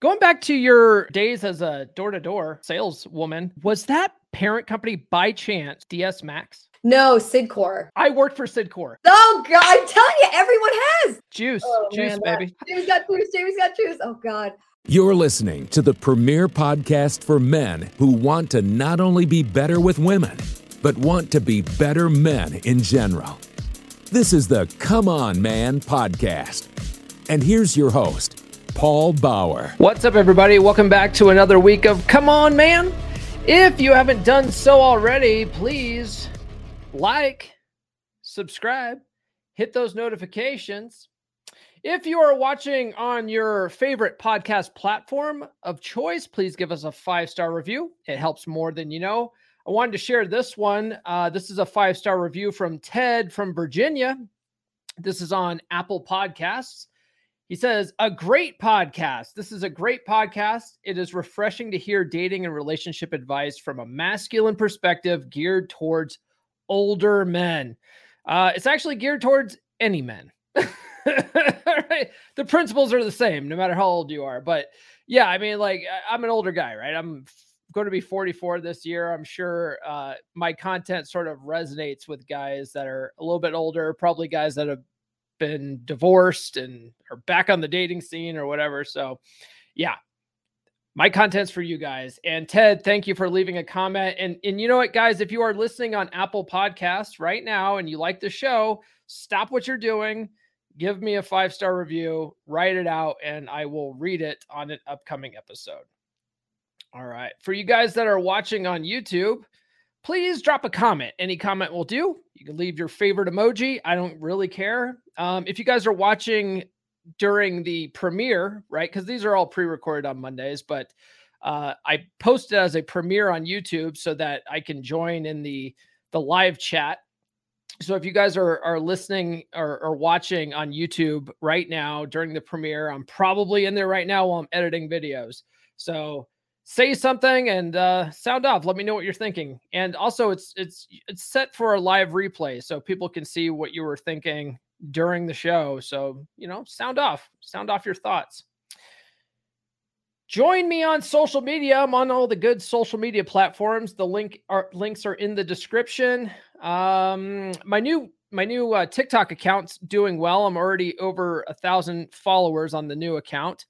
Going back to your days as a door to door saleswoman, was that parent company by chance DS Max? No, Cydcor. I worked for Cydcor. Oh God, I'm telling you, everyone has. Juice, Oh, juice, man, baby. that- Jamie's got juice. Jamie's got juice. Oh God. You're listening to the premier podcast for men who want to not only be better with women, but want to be better men in general. This is the Come On Man podcast. And here's your host, Paul Bauer. What's up, everybody? Welcome back to another week of Come On Man. If you haven't done so already, please like, subscribe, hit those notifications. If you are watching on your favorite podcast platform of choice, please give us a five star review. It helps more than you know. I wanted to share this one. Uh, this is a five star review from Ted from Virginia. This is on Apple Podcasts. He says, a great podcast. This is a great podcast. It is refreshing to hear dating and relationship advice from a masculine perspective geared towards older men. Uh, it's actually geared towards any men. right? The principles are the same no matter how old you are. But yeah, I mean, like, I'm an older guy, right? I'm going to be 44 this year. I'm sure uh, my content sort of resonates with guys that are a little bit older, probably guys that have been divorced and are back on the dating scene or whatever. So, yeah, my content's for you guys. And Ted, thank you for leaving a comment. And and you know what, guys, if you are listening on Apple Podcasts right now and you like the show, stop what you're doing, give me a five star review, write it out, and I will read it on an upcoming episode. All right, for you guys that are watching on YouTube. Please drop a comment. Any comment will do. You can leave your favorite emoji. I don't really care. Um, if you guys are watching during the premiere, right? Because these are all pre-recorded on Mondays, but uh, I posted as a premiere on YouTube so that I can join in the the live chat. So if you guys are are listening or, or watching on YouTube right now during the premiere, I'm probably in there right now while I'm editing videos. So say something and uh, sound off. Let me know what you're thinking. And also, it's it's it's set for a live replay, so people can see what you were thinking during the show. So you know, sound off, sound off your thoughts. Join me on social media. I'm on all the good social media platforms. The link are links are in the description. Um, my new my new uh, TikTok account's doing well. I'm already over a thousand followers on the new account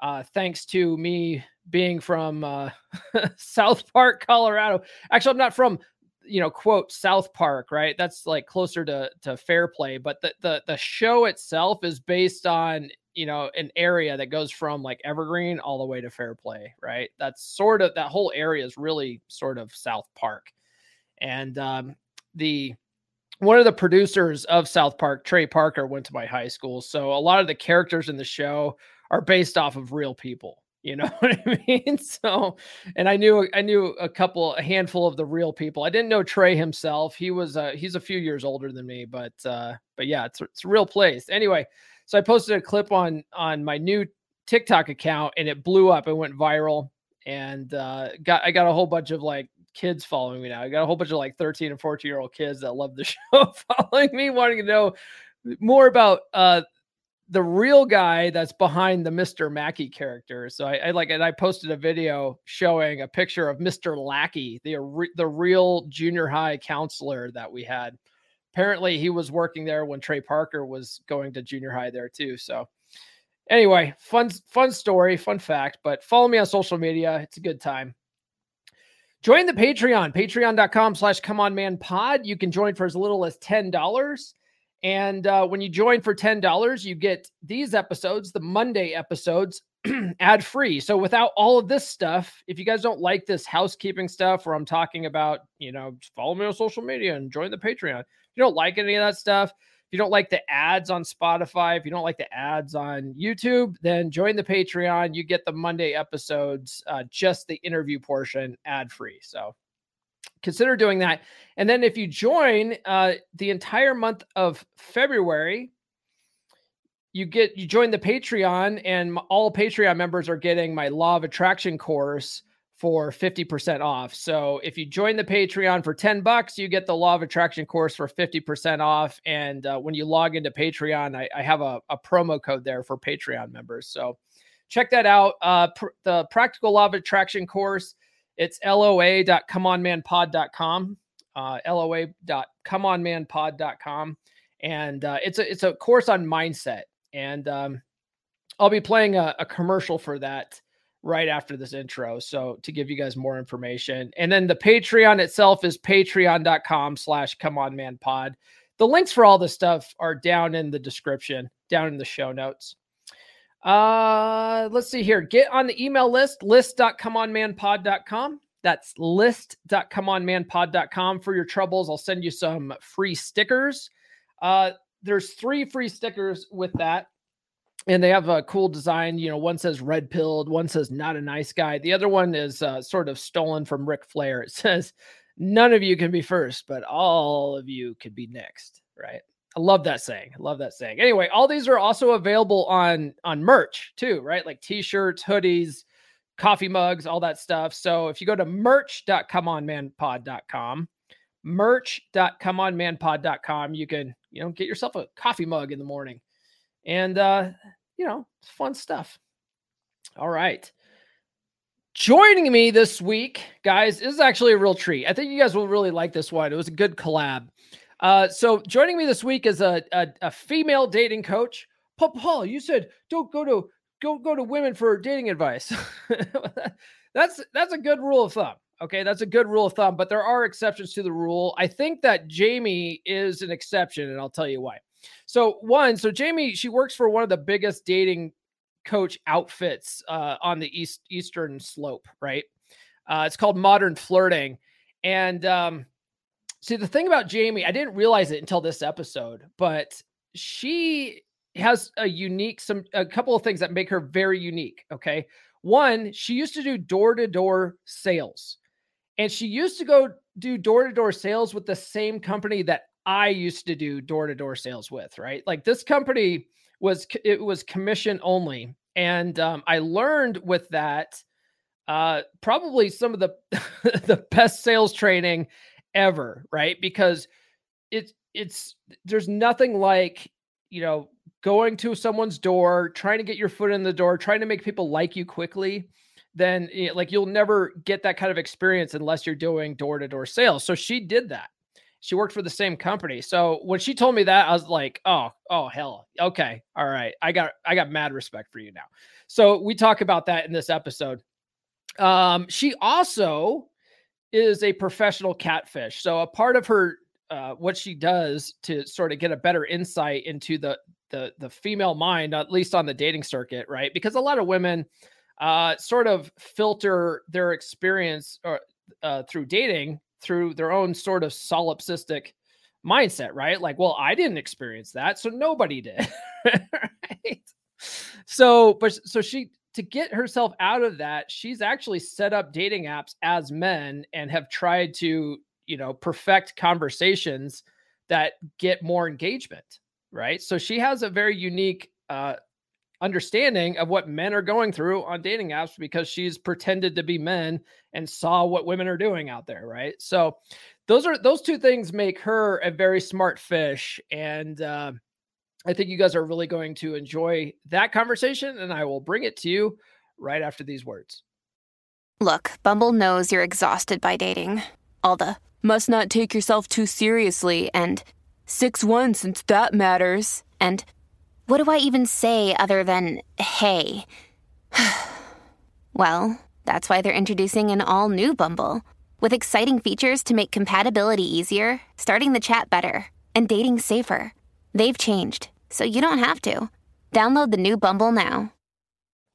uh, thanks to me being from uh, South Park, Colorado. Actually, I'm not from, you know, quote South Park, right? That's like closer to to Fairplay, but the the the show itself is based on you know an area that goes from like Evergreen all the way to Fairplay, right? That's sort of that whole area is really sort of South Park, and um, the one of the producers of South Park, Trey Parker, went to my high school, so a lot of the characters in the show are based off of real people. You know what I mean? So, and I knew I knew a couple, a handful of the real people. I didn't know Trey himself. He was uh, he's a few years older than me, but uh, but yeah, it's it's a real place. Anyway, so I posted a clip on on my new TikTok account, and it blew up. It went viral, and uh, got I got a whole bunch of like kids following me now. I got a whole bunch of like 13 and 14 year old kids that love the show following me, wanting to know more about uh the real guy that's behind the Mr. Mackey character. So I, I like, and I posted a video showing a picture of Mr. Lackey, the the real junior high counselor that we had. Apparently, he was working there when Trey Parker was going to junior high there too. So anyway, fun fun story, fun fact. But follow me on social media; it's a good time. Join the Patreon, patreon.com slash come on man pod. You can join for as little as $10. And uh, when you join for $10, you get these episodes, the Monday episodes, ad free. So without all of this stuff, if you guys don't like this housekeeping stuff where I'm talking about, you know, follow me on social media and join the Patreon. If you don't like any of that stuff, If you don't like the ads on Spotify, if you don't like the ads on YouTube, then join the Patreon. You get the Monday episodes, uh, just the interview portion ad free. So consider doing that. And then if you join uh, the entire month of February, you get you join the Patreon, and all Patreon members are getting my Law of Attraction course for 50% off. So if you join the Patreon for 10 bucks, you get the Law of Attraction course for 50% off. And uh, when you log into Patreon, I, I have a, a, promo code there for Patreon members. So check that out. Uh, pr- the Practical Law of Attraction course, it's loa.comeonmanpod.com, uh, loa.comeonmanpod.com. And uh, it's a it's a course on mindset, and um, I'll be playing a, a commercial for that right after this intro. So to give you guys more information. And then the Patreon itself is patreon.com slash come on man pod. The links for all this stuff are down in the description, down in the show notes. Uh let's see here. Get on the email list, list.comeonmanpod.com. That's list.comeonmanpod.com for your troubles. I'll send you some free stickers. Uh there's three free stickers with that and they have a cool design. You know, one says red pilled, one says not a nice guy. The other one is uh, sort of stolen from Ric Flair. It says, None of you can be first, but all of you could be next. Right. I love that saying. I love that saying. Anyway, all these are also available on on merch too, right? Like t-shirts, hoodies, coffee mugs, all that stuff. So if you go to merch.comeonmanpod.com, merch.comeonmanpod.com, you can, you know, get yourself a coffee mug in the morning. And uh you know, fun stuff. All right. Joining me this week, guys, is actually a real treat. I think you guys will really like this one. It was a good collab. Uh, so joining me this week is a, a, a female dating coach. Paul, Paul, you said don't go to go go to women for dating advice. that's that's a good rule of thumb. Okay, that's a good rule of thumb, but there are exceptions to the rule. I think that Jamie is an exception, and I'll tell you why. So one, so Jamie, she works for one of the biggest dating coach outfits uh, on the east eastern slope, right? Uh, it's called Modern Flirting, and um, see the thing about Jamie, I didn't realize it until this episode, but she has a unique some a couple of things that make her very unique. Okay, one, she used to do door to door sales, and she used to go do door to door sales with the same company that I used to do door to door sales with, right? Like this company was it was commission only, and um, I learned with that uh, probably some of the the best sales training ever, right? Because it's it's there's nothing like you know going to someone's door, trying to get your foot in the door, trying to make people like you quickly. Then know, like you'll never get that kind of experience unless you're doing door to door sales. So she did that she worked for the same company. So when she told me that, I was like, oh, oh hell. Okay. All right. I got I got mad respect for you now. So we talk about that in this episode. Um, she also is a professional catfish. So a part of her uh, what she does to sort of get a better insight into the the the female mind, at least on the dating circuit, right? Because a lot of women uh, sort of filter their experience or uh, through dating through their own sort of solipsistic mindset, right? Like, well, I didn't experience that, so nobody did. right? So, but so she to get herself out of that, she's actually set up dating apps as men and have tried to, you know, perfect conversations that get more engagement, right? So she has a very unique uh understanding of what men are going through on dating apps because she's pretended to be men and saw what women are doing out there right so those are those two things make her a very smart fish and uh, i think you guys are really going to enjoy that conversation and i will bring it to you right after these words look bumble knows you're exhausted by dating all the must not take yourself too seriously and 6-1 since that matters and what do I even say other than hey? well, that's why they're introducing an all new Bumble with exciting features to make compatibility easier, starting the chat better, and dating safer. They've changed, so you don't have to. Download the new Bumble now.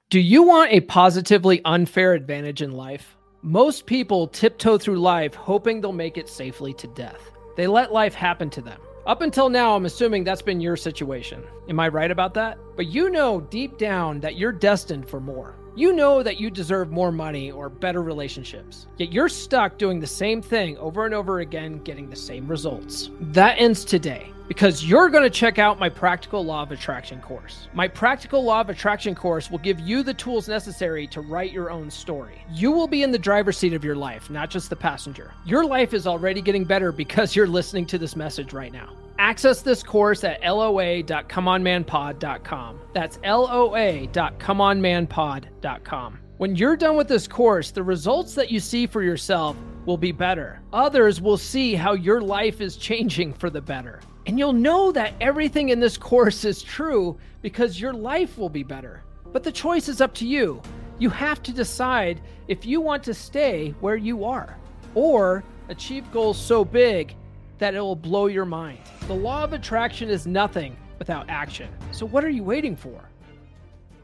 Do you want a positively unfair advantage in life? Most people tiptoe through life hoping they'll make it safely to death. They let life happen to them Up until now, I'm assuming that's been your situation. Am I right about that? But you know deep down that you're destined for more. You know that you deserve more money or better relationships, yet you're stuck doing the same thing over and over again, getting the same results. That ends today because you're going to check out my Practical Law of Attraction course. My Practical Law of Attraction course will give you the tools necessary to write your own story. You will be in the driver's seat of your life, not just the passenger. Your life is already getting better because you're listening to this message right now. Access this course at loa.comeonmanpod.com. That's loa.comeonmanpod.com. When you're done with this course, the results that you see for yourself will be better. Others will see how your life is changing for the better. And you'll know that everything in this course is true because your life will be better. But the choice is up to you. You have to decide if you want to stay where you are or achieve goals so big that it will blow your mind. The law of attraction is nothing without action. So, what are you waiting for?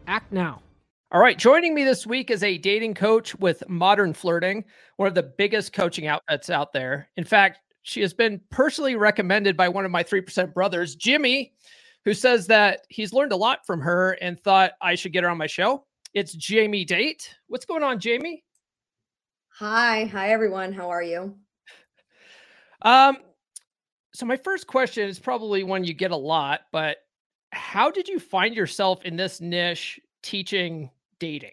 Act now. All right, joining me this week is a dating coach with Modern Flirting, one of the biggest coaching outfits out there. In fact, she has been personally recommended by one of my 3% brothers, Jimmy, who says that he's learned a lot from her and thought I should get her on my show. It's Jamie Date. What's going on, Jamie? Hi, hi everyone. How are you? Um, so my first question is probably one you get a lot, but how did you find yourself in this niche teaching dating?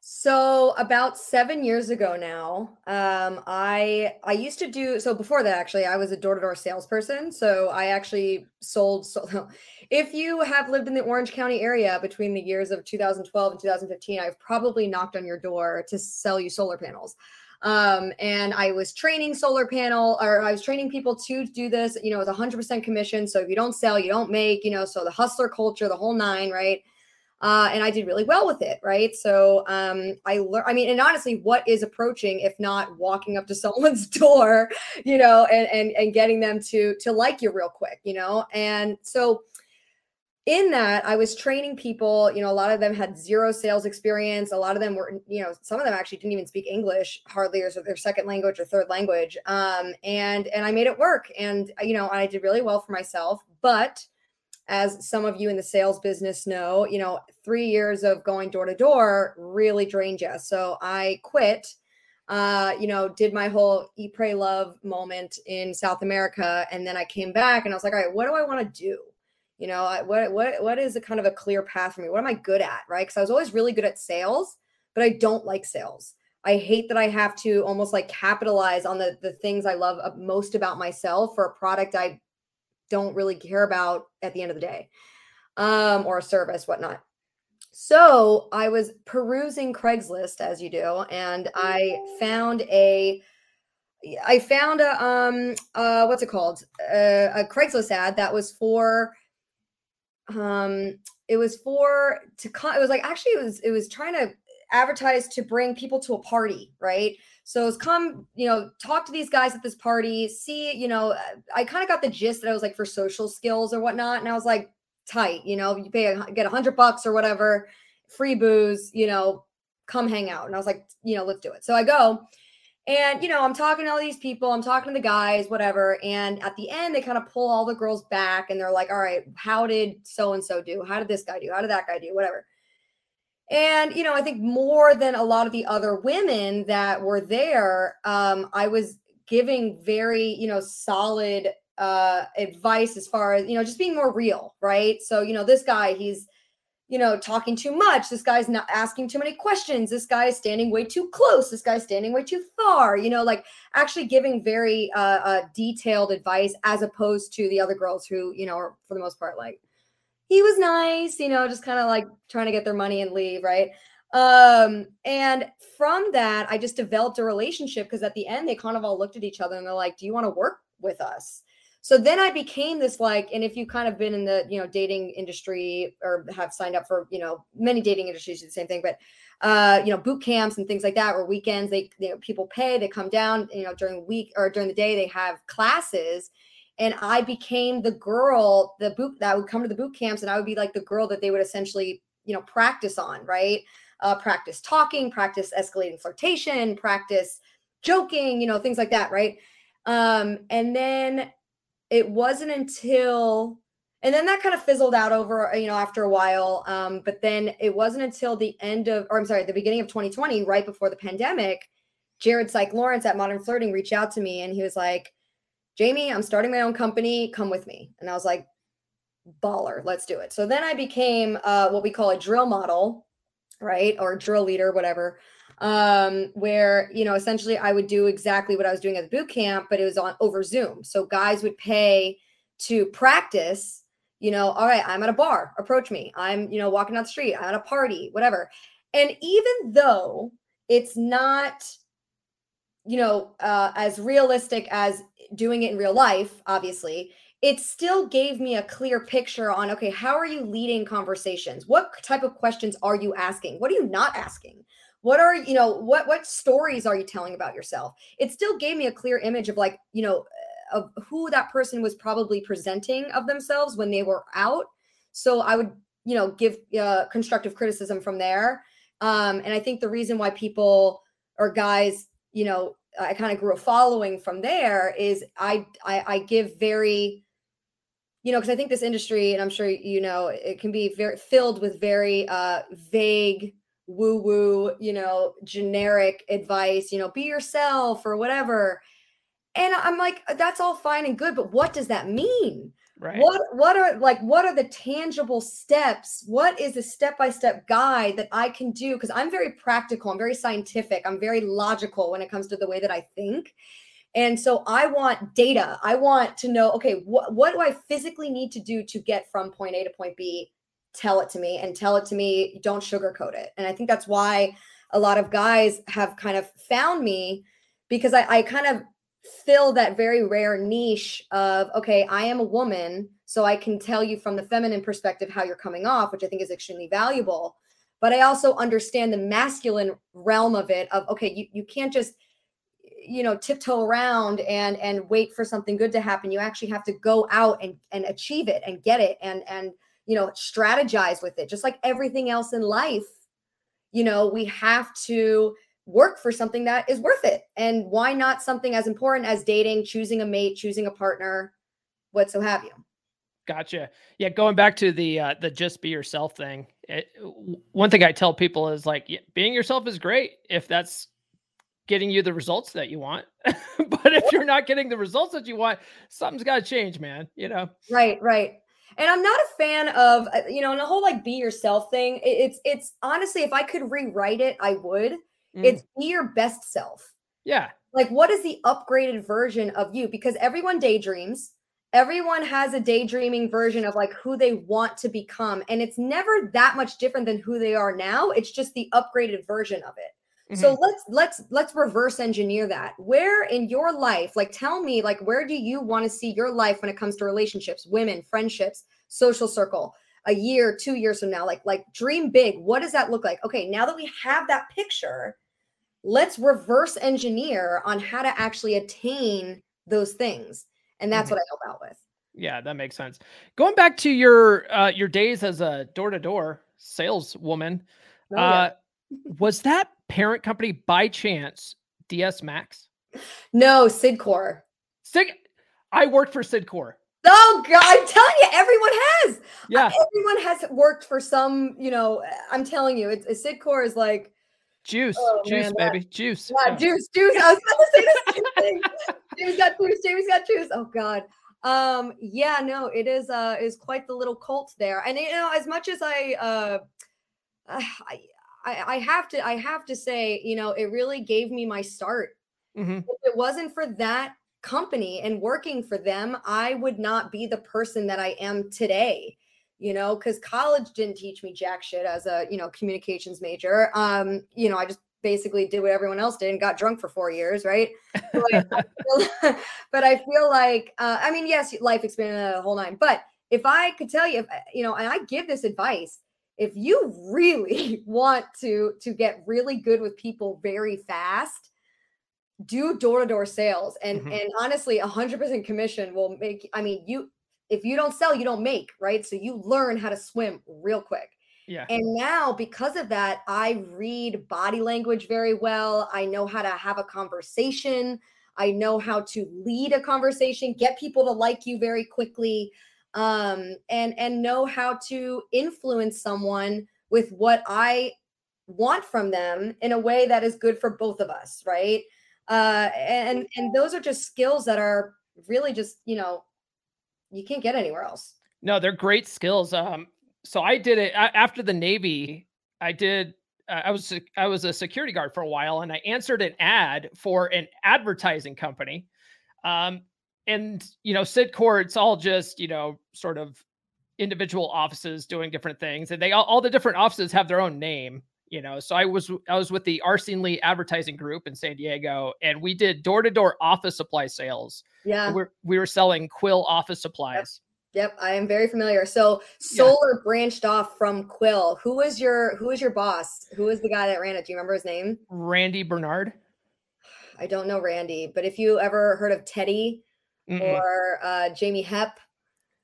So about seven years ago now, um, I I used to do so before that actually I was a door to door salesperson. So I actually sold. So if you have lived in the Orange County area between the years of 2012 and 2015, I've probably knocked on your door to sell you solar panels um, and I was training solar panel or I was training people to do this. You know, it was 100% commission. So if you don't sell, you don't make. You know, so the hustler culture, the whole nine, right? Uh, and I did really well with it, right? So um, I learned. I mean, and honestly, what is approaching if not walking up to someone's door, you know, and and and getting them to to like you real quick, you know? And so in that i was training people you know a lot of them had zero sales experience. A lot of them were you know some of them actually didn't even speak english hardly or their second language or third language. Um, and and i made it work. And you know i did really well for myself. But as some of you in the sales business know you know three years of going door to door really drained you so i quit uh, you know, did my whole eat, pray, love moment in South America. And then I came back and I was like, all right, what do I want to do? You know what what what is a kind of a clear path for me? What am i good at right? Because i was always really good at sales but i don't like sales. I hate that i have to almost like capitalize on the the things i love most about myself for a product i don't really care about at the end of the day um or a service whatnot. So i was perusing craigslist as you do and i found a I found a um uh what's it called? Uh, a Craigslist ad that was for um it was for to con- it was like actually it was it was trying to advertise to bring people to a party right? So it's come you know talk to these guys at this party see you know i kind of got the gist that i was like for social skills or whatnot and i was like tight you know you pay a, get a hundred bucks or whatever free booze you know come hang out and i was like you know let's do it. So i go and, you know, I'm talking to all these people, I'm talking to the guys, whatever. And at the end, they kind of pull all the girls back and they're like, all right, how did so and so do? How did this guy do? How did that guy do? Whatever. And, you know, I think more than a lot of the other women that were there, um, I was giving very, you know, solid uh advice as far as, you know, just being more real, right? So, you know, this guy, he's, you know, talking too much. This guy's not asking too many questions. This guy is standing way too close. This guy's standing way too far. You know, like actually giving very uh, uh, detailed advice as opposed to the other girls who, you know, are for the most part like, he was nice, you know, just kind of like trying to get their money and leave, right? Um, and from that, I just developed a relationship because at the end, they kind of all looked at each other and they're like, "Do you want to work with us?" So then i became this like and if you kind of been in the you know dating industry or have signed up for you know many dating industries do the same thing but uh you know boot camps and things like that or weekends they you know people pay they come down you know during week or during the day they have classes and i became the girl the boot that would come to the boot camps and i would be like the girl that they would essentially you know practice on right? Uh, practice talking practice escalating flirtation practice joking you know things like that right? Um, and then it wasn't until and then that kind of fizzled out over you know after a while um, but then it wasn't until the end of or i'm sorry the beginning of 2020 right before the pandemic jared psych lawrence at modern flirting reached out to me and he was like jamie i'm starting my own company come with me. And i was like baller let's do it. So then i became uh, what we call a drill model right or drill leader whatever um, where you know essentially I would do exactly what I was doing at the boot camp, but it was on over Zoom. So guys would pay to practice. You know, all right, I'm at a bar, approach me. I'm you know walking down the street, I'm at a party, whatever. And even though it's not you know uh, as realistic as doing it in real life, obviously it still gave me a clear picture on okay how are you leading conversations what type of questions are you asking what are you not asking what are you know what what stories are you telling about yourself? It still gave me a clear image of like you know of who that person was probably presenting of themselves when they were out. So i would you know give uh, constructive criticism from there. Um and i think the reason why people or guys you know i kind of grew a following from there is i i, I give very you know because i think this industry and i'm sure you know it can be very filled with very uh vague woo woo, you know, generic advice, you know, be yourself or whatever. And I'm like, that's all fine and good, but what does that mean? Right. What what are like what are the tangible steps? What is a step-by-step guide that I can do because I'm very practical, I'm very scientific, I'm very logical when it comes to the way that I think. And so I want data. I want to know okay, what what do I physically need to do to get from point A to point B tell it to me and tell it to me don't sugarcoat it. And i think that's why a lot of guys have kind of found me because i, I kind of fill that very rare niche of okay i am a woman so i can tell you from the feminine perspective how you're coming off which i think is extremely valuable. But i also understand the masculine realm of it of okay you, you can't just you know tiptoe around and and wait for something good to happen. You actually have to go out and and achieve it and get it and and you know, strategize with it. Just like everything else in life, you know, we have to work for something that is worth it. And why not something as important as dating, choosing a mate, choosing a partner, what so have you? Gotcha. Yeah, going back to the uh, the just be yourself thing. It, one thing I tell people is like yeah, being yourself is great if that's getting you the results that you want. but if you're not getting the results that you want, something's got to change, man. You know. Right. Right. And I'm not a fan of uh, you know, and the whole like be yourself thing. It's it's honestly, if I could rewrite it, I would. Mm. It's be your best self. Yeah. Like, what is the upgraded version of you? Because everyone daydreams. Everyone has a daydreaming version of like who they want to become. And it's never that much different than who they are now. It's just the upgraded version of it. Mm-hmm. So let's let's let's reverse engineer that. Where in your life, like tell me, like where do you want to see your life when it comes to relationships, women, friendships, social circle, a year, two years from now? Like, like dream big. What does that look like? Okay, now that we have that picture, let's reverse engineer on how to actually attain those things. And that's mm-hmm. what I help out with. Yeah, that makes sense. Going back to your uh your days as a door-to-door saleswoman, oh, yeah. uh was that parent company by chance DS Max? No, Cydcor. Sid, I worked for Cydcor. Oh God, I'm telling you, everyone has. Yeah, everyone has worked for some. You know, I'm telling you, it's, it's Cydcor is like juice, oh, juice, man, baby, that, juice. Yeah, juice, juice. I was about to say the same thing. James got juice. James got juice. Oh God. Um. Yeah. No. It is. Uh. Is quite the little cult there, and you know, as much as I. Uh. I, I, I have to I have to say, you know, it really gave me my start. Mm-hmm. If it wasn't for that company and working for them, I would not be the person that I am today. You know, because college didn't teach me jack shit as a you know communications major. Um, you know, I just basically did what everyone else did and got drunk for four years, right? But, I, feel, but I feel like, uh, I mean, yes, life expanded a whole nine. But if I could tell you, if, you know, and I give this advice, if you really want to to get really good with people very fast do door-to-door sales. And mm-hmm. and honestly 100% commission will make i mean you if you don't sell you don't make right? So you learn how to swim real quick. Yeah. And now because of that i read body language very well. I know how to have a conversation. I know how to lead a conversation, get people to like you very quickly, um, and and know how to influence someone with what I want from them in a way that is good for both of us, right? Uh, and and those are just skills that are really just you know you can't get anywhere else. No, they're great skills. Um, so I did it after the Navy. I did. I was I was a security guard for a while, and I answered an ad for an advertising company. Um, and you know, Cydcor, it's all just you know, sort of individual offices doing different things, and they all, all the different offices have their own name. You know, so I was I was with the Arsene Lee Advertising Group in San Diego, and we did door to door office supply sales. Yeah, we we were selling Quill office supplies. Yep, I am very familiar. So Solar yeah. branched off from Quill. Who was your who was your boss? Who was the guy that ran it? Do you remember his name? Randy Bernard. I don't know Randy, but if you ever heard of Teddy Mm-mm. or uh, Jamie Hepp.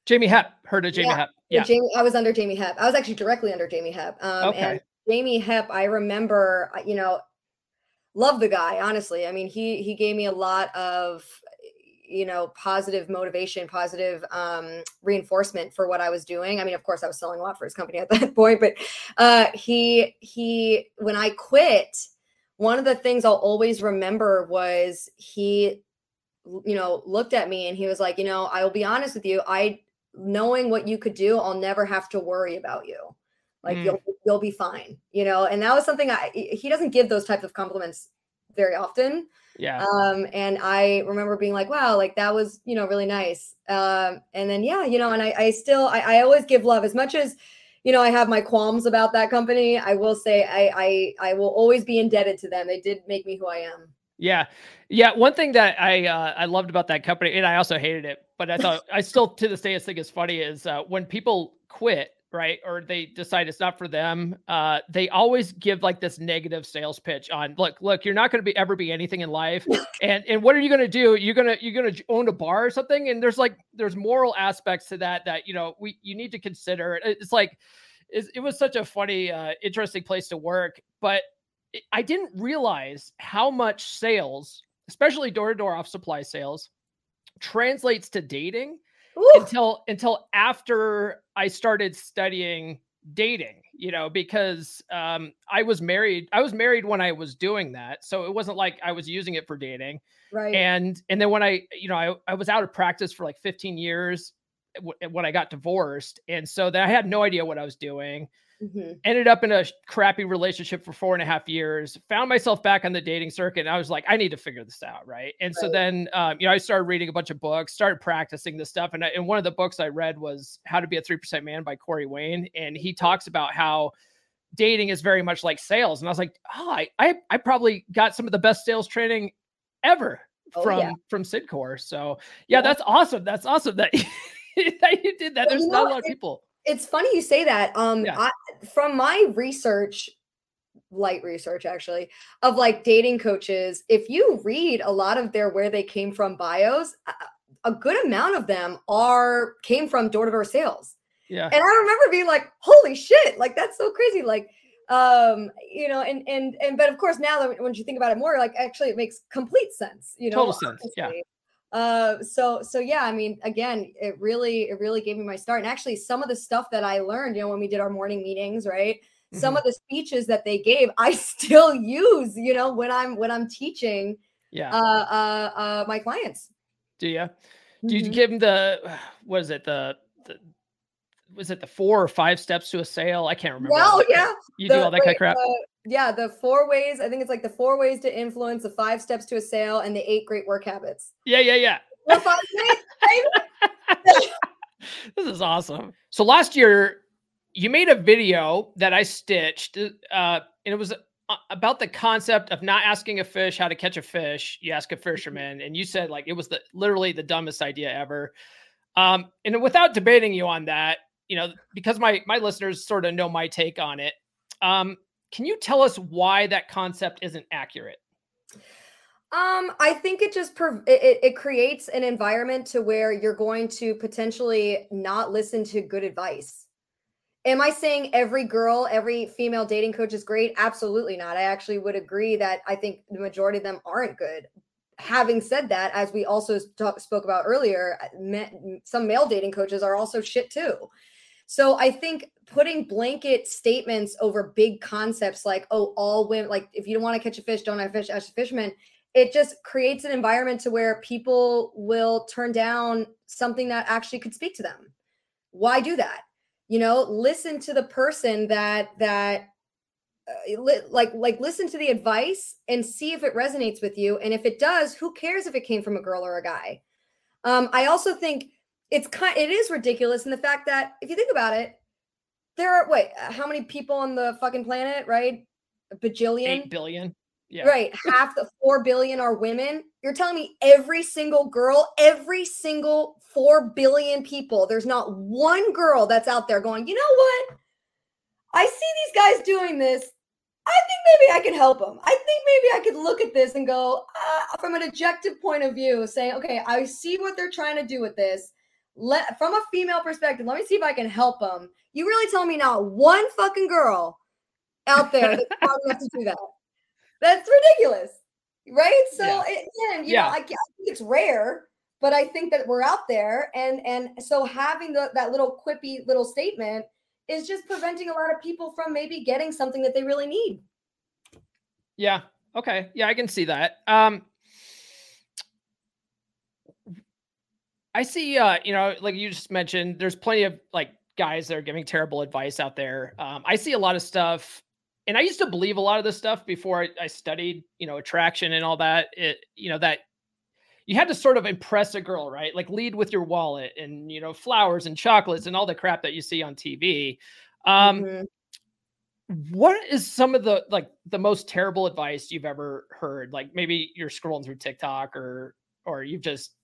Jamie Hepp. Heard of Jamie yeah. Hepp. Yeah. Jamie, I was under Jamie Hepp. I was actually directly under Jamie Hepp. Um, okay. And Jamie Hepp, I remember, uh, you know, love the guy, honestly. I mean, he he gave me a lot of you know positive motivation positive um reinforcement for what i was doing i mean of course i was selling a lot for his company at that point but uh he he when i quit one of the things i'll always remember was he you know looked at me and he was like you know i will be honest with you i knowing what you could do i'll never have to worry about you like mm. you'll you'll be fine you know and that was something i he doesn't give those types of compliments very often yeah. Um, and I remember being like, wow, like that was, you know, really nice. Um, and then yeah, you know, and I, I still I, I always give love as much as you know, I have my qualms about that company. I will say I I I will always be indebted to them. They did make me who I am. Yeah. Yeah. One thing that I uh, I loved about that company, and I also hated it, but I thought I still to this day I think it's funny is uh, when people quit right or they decide it's not for them uh they always give like this negative sales pitch on look look you're not going to be ever be anything in life and and what are you going to do you're going to you're to own a bar or something and there's like there's moral aspects to that that you know we you need to consider it's like it's, it was such a funny uh interesting place to work but i didn't realize how much sales especially door-to-door off supply sales translates to dating Ooh. until until after I started studying dating, you know, because um, I was married. I was married when I was doing that, so it wasn't like I was using it for dating. Right. And and then when I, you know, I, I was out of practice for like 15 years when I got divorced, and so then I had no idea what I was doing. Mm-hmm. Ended up in a crappy relationship for four and a half years. Found myself back on the dating circuit. And I was like, I need to figure this out, right? And right. so then, um, you know, I started reading a bunch of books, started practicing this stuff. And, I, and one of the books I read was How to Be a Three Percent Man by Corey Wayne, and he talks about how dating is very much like sales. And I was like, oh, I I, I probably got some of the best sales training ever oh, from yeah. from Cydcor. So yeah, yeah, that's awesome. That's awesome that. that you did that. There's you know, not a lot of people it's funny you say that. Um, yeah. I, from my research, light research actually, of like dating coaches, if you read a lot of their where they came from bios, a, good amount of them are came from door to door sales. Yeah. And I remember being like, holy shit, like that's so crazy. Like, um, you know, and and and but of course now that when you think about it more, like actually it makes complete sense, you know. Total sense. Yeah. Uh, so so yeah, I mean, again, it really it really gave me my start. And actually, some of the stuff that I learned, you know, when we did our morning meetings, right? Mm-hmm. Some of the speeches that they gave, I still use, you know, when I'm when I'm teaching, yeah, uh, uh, uh my clients. Do you? Do you mm-hmm. give them the what is it the the was it the four or five steps to a sale? I can't remember. No, yeah, you the, do all that kind of crap. The, yeah, the four ways. I think it's like the four ways to influence, the five steps to a sale, and the eight great work habits. Yeah, yeah, yeah. this is awesome. So last year, you made a video that I stitched, uh, and it was uh, about the concept of not asking a fish how to catch a fish. You ask a mm-hmm. fisherman, and you said like it was the literally the dumbest idea ever. Um, and without debating you on that, you know, because my my listeners sort of know my take on it. Um, can you tell us why that concept isn't accurate? Um, I think it just it, it creates an environment to where you're going to potentially not listen to good advice. Am I saying every girl, every female dating coach is great? Absolutely not. I actually would agree that I think the majority of them aren't good. having said that, as we also talk, spoke about earlier, some male dating coaches are also shit too. So I think putting blanket statements over big concepts like, oh, all women, like if you don't want to catch a fish, don't have fish, as a fisherman, it just creates an environment to where people will turn down something that actually could speak to them. Why do that? You know, listen to the person that that uh, like like listen to the advice and see if it resonates with you and if it does who cares if it came from a girl or a guy um i also think it's kind it is ridiculous in the fact that if you think about it there are wait how many people on the fucking planet right a bajillion 8 billion yeah. right half the 4 billion are women you're telling me every single girl every single 4 billion people there's not one girl that's out there going you know what I see these guys doing this. I think maybe I can help them. I think maybe I could look at this and go uh, from an objective point of view, saying, okay, I see what they're trying to do with this. Let from a female perspective, let me see if I can help them. You really tell me not one fucking girl out there that's smart enough to do that. That's ridiculous, right? So yeah. again, you yeah. know, I, I think it's rare, but I think that we're out there, and and so having the, that little quippy little statement is just preventing a lot of people from maybe getting something that they really need. Yeah. Okay. Yeah, I can see that. Um I see uh, you know, like you just mentioned, there's plenty of like guys that are giving terrible advice out there. Um, I see a lot of stuff and I used to believe a lot of this stuff before I, I studied, you know, attraction and all that. It, you know, that you had to sort of impress a girl, right? Like lead with your wallet and you know flowers and chocolates and all the crap that you see on TV. Um, mm-hmm. What is some of the like the most terrible advice you've ever heard? Like maybe you're scrolling through TikTok or or you've just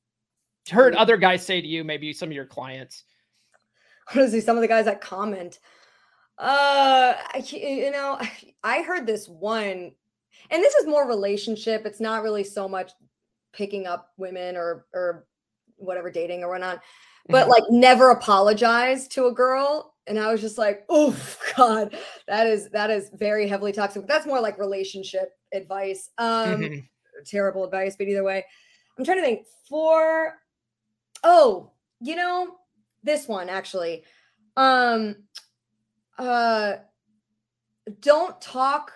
heard other guys say to you, maybe some of your clients. Honestly, some of the guys that comment, uh, you know, I heard this one, and this is more relationship. It's not really so much picking up women or or whatever dating or whatnot but mm-hmm. like never apologize to a girl and i was just like oh god that is that is very heavily toxic that's more like relationship advice um mm-hmm. terrible advice but either way i'm trying to think for oh you know this one actually um uh don't talk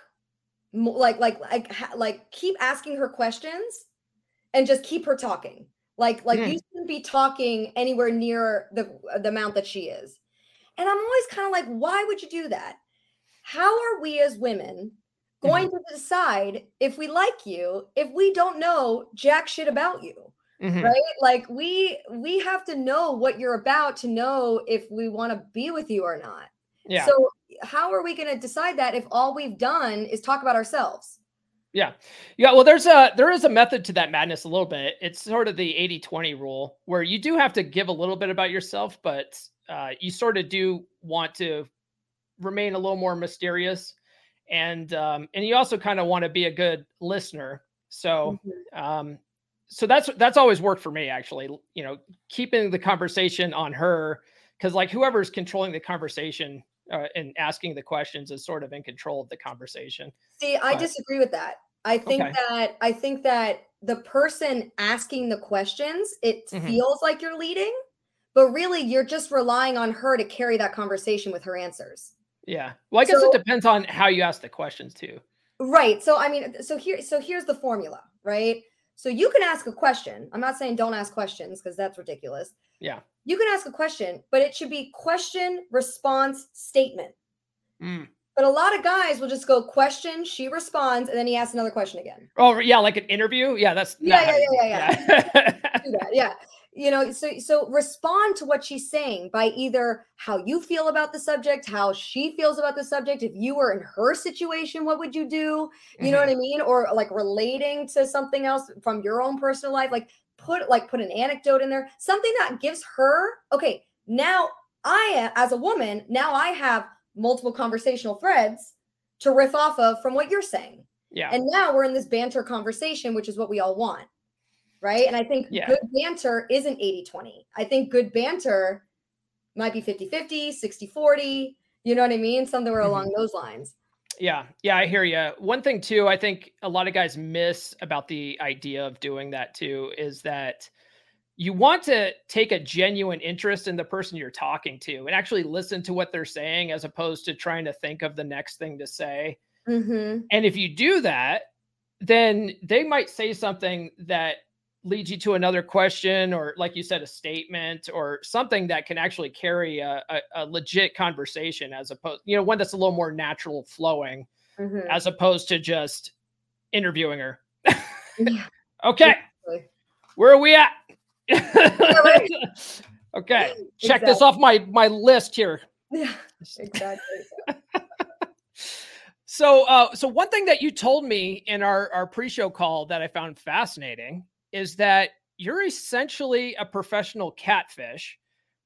like like like like keep asking her questions and just keep her talking. Like like mm. you shouldn't be talking anywhere near the the amount that she is. And I'm always kind of like, why would you do that? How are we as women going mm. to decide if we like you if we don't know jack shit about you? Mm-hmm. Right? Like we we have to know what you're about to know if we want to be with you or not. Yeah. So how are we going to decide that if all we've done is talk about ourselves? Yeah. Yeah. Well, there's a there is a method to that madness a little bit. It's sort of the 80-20 rule where you do have to give a little bit about yourself, but uh, you sort of do want to remain a little more mysterious. And um, and you also kind of want to be a good listener. So mm-hmm. um, so that's that's always worked for me actually. You know, keeping the conversation on her because like whoever's controlling the conversation uh, and asking the questions is sort of in control of the conversation. See, I but, disagree with that. I think okay. that I think that the person asking the questions, it mm-hmm. feels like you're leading, but really you're just relying on her to carry that conversation with her answers. Yeah. Well, I guess so, it depends on how you ask the questions too. Right. So I mean, so here so here's the formula, right? So you can ask a question. I'm not saying don't ask questions because that's ridiculous. Yeah. You can ask a question, but it should be question, response, statement. Mm. But a lot of guys will just go question, she responds, and then he asks another question again. Oh yeah, like an interview. Yeah, that's yeah, yeah, yeah, yeah, yeah. yeah. You know, so so respond to what she's saying by either how you feel about the subject, how she feels about the subject. If you were in her situation, what would you do? You mm-hmm. know what I mean? Or like relating to something else from your own personal life. Like put like put an anecdote in there, something that gives her okay. Now I, as a woman, now I have multiple conversational threads to riff off of from what you're saying. Yeah. And now we're in this banter conversation, which is what we all want. Right. And I think yeah. good banter isn't 80 20. I think good banter might be 50 50, 60 40. You know what I mean? Somewhere mm-hmm. along those lines. Yeah, yeah, I hear you. One thing too, I think a lot of guys miss about the idea of doing that too is that you want to take a genuine interest in the person you're talking to and actually listen to what they're saying as opposed to trying to think of the next thing to say. Mm-hmm. And if you do that, then they might say something that leads you to another question or like you said a statement or something that can actually carry a, a, a legit conversation as opposed you know one that's a little more natural flowing Mm-hmm. as opposed to just interviewing her. Yeah, okay. Exactly. where are we at? Okay. Check this off my my list here. Yeah, exactly. So, uh, so one thing that you told me in our our pre-show call that I found fascinating is that you're essentially a professional catfish,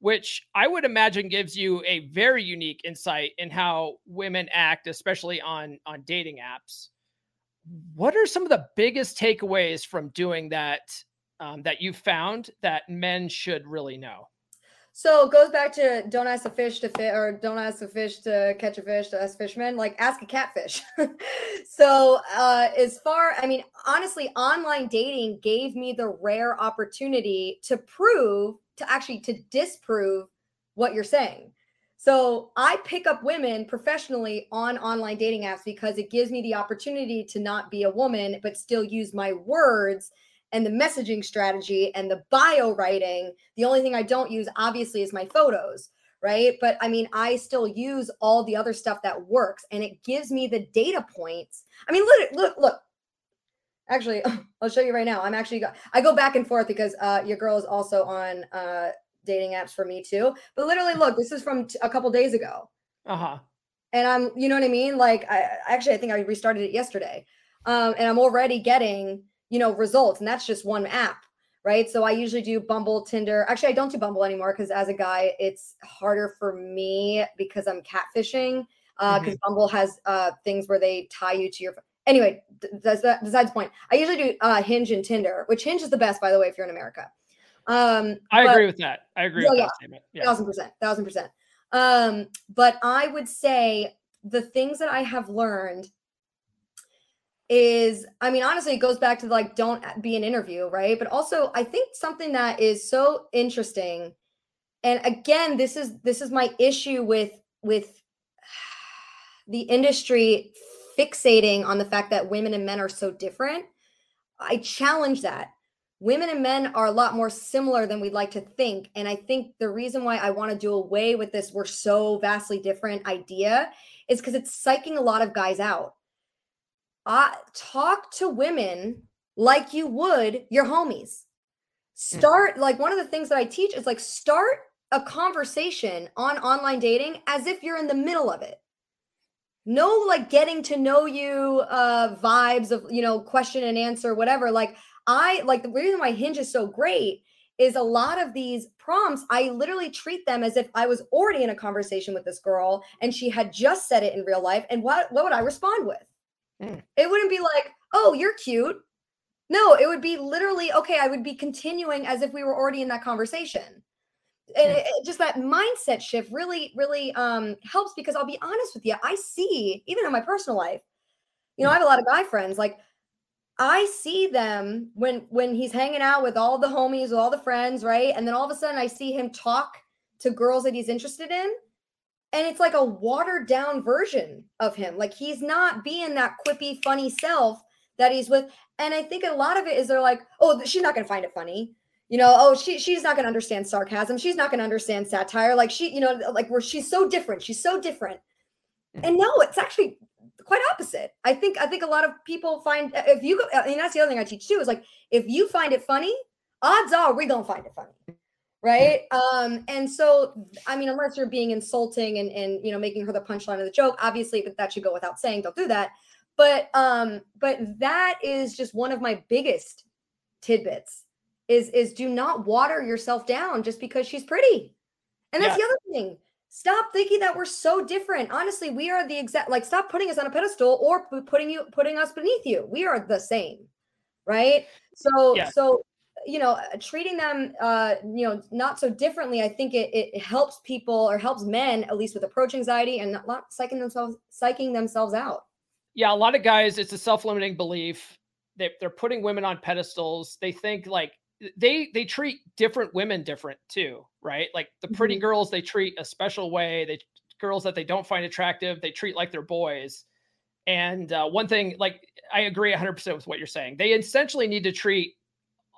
which I would imagine gives you a very unique insight in how women act, especially on on dating apps. What are some of the biggest takeaways from doing that um, that you found that men should really know? So it goes back to don't ask a fish to fit or don't ask a fish to catch a fish to ask fishermen, like ask a catfish. so uh as far I mean, honestly, online dating gave me the rare opportunity to prove, to actually to disprove what you're saying. So I pick up women professionally on online dating apps because it gives me the opportunity to not be a woman, but still use my words and the messaging strategy and the bio writing. The only thing I don't use, obviously, is my photos, right? But I mean, I still use all the other stuff that works and it gives me the data points. I mean, look, look, look. Actually, I'll show you right now. I'm actually, go- I go back and forth because uh, your girl is also on uh, dating apps for me too. But literally, look, this is from t- a couple days ago Uh huh. and I'm, you know what I mean? Like, I actually, I think I restarted it yesterday, um, and I'm already getting, you know, results, and that's just one app, right? So I usually do Bumble, Tinder. Actually, I don't do Bumble anymore because as a guy, it's harder for me because I'm catfishing. Uh, because Bumble has uh things where they tie you to your. Anyway, that's that. Besides the point, I usually do uh Hinge and Tinder, which Hinge is the best, by the way, if you're in America. Um, I but- agree with that. I agree Yeah, with yeah. that statement. Yeah. thousand percent thousand percent um but i would say the things that i have learned is i mean honestly it goes back to like don't be an interview right but also i think something that is so interesting and again this is this is my issue with with the industry fixating on the fact that women and men are so different i challenge that women and men are a lot more similar than we'd like to think. And I think the reason why I want to do away with this, we're so vastly different idea, is because it's psyching a lot of guys out. Uh, talk to women like you would your homies. Start, like, one of the things that I teach is like, start a conversation on online dating as if you're in the middle of it. No, like getting to know you uh vibes of, you know, question and answer, whatever. Like, I like the reason why Hinge is so great is a lot of these prompts, I literally treat them as if I was already in a conversation with this girl and she had just said it in real life. And what what would I respond with? Mm. It wouldn't be like, oh, you're cute. No, it would be literally, okay, I would be continuing as if we were already in that conversation. And Mm. it- it- just that mindset shift really, really um helps because I'll be honest with you, I see, even in my personal life, you know, I have a lot of guy friends, like I see them when when he's hanging out with all the homies, with all the friends, right? And then all of a sudden I see him talk to girls that he's interested in. And it's like a watered down version of him. Like he's not being that quippy, funny self that he's with. And I think a lot of it is they're like, oh, she's not gonna find it funny. You know, oh, she she's not gonna understand sarcasm. She's not gonna understand satire. Like she, you know, like where she's so different. She's so different. Mm-hmm. And no, it's actually quite opposite. I think I think a lot of people find if you go, uh, I mean that's the other thing I teach too is like if you find it funny, odds are we're gonna find it funny. Right. Um, and so I mean, unless you're being insulting and and you know making her the punchline of the joke, obviously but that should go without saying, don't do that. But um, but that is just one of my biggest tidbits is is do not water yourself down just because she's pretty. And that's Yeah. the other thing. Stop thinking that we're so different. Honestly, we are the exact like stop putting us on a pedestal or putting you putting us beneath you. We are the same. Right? So Yeah. so you know uh, treating them uh you know not so differently i think it, it helps people or helps men at least with approach anxiety and not psyching themselves psyching themselves out. Yeah a lot of guys it's a self-limiting belief they, they're putting women on pedestals. They think like they they treat different women different too right? Like the pretty mm-hmm. girls they treat a special way. They girls that they don't find attractive they treat like they're boys. And uh, one thing like i agree 100% with what you're saying. They essentially need to treat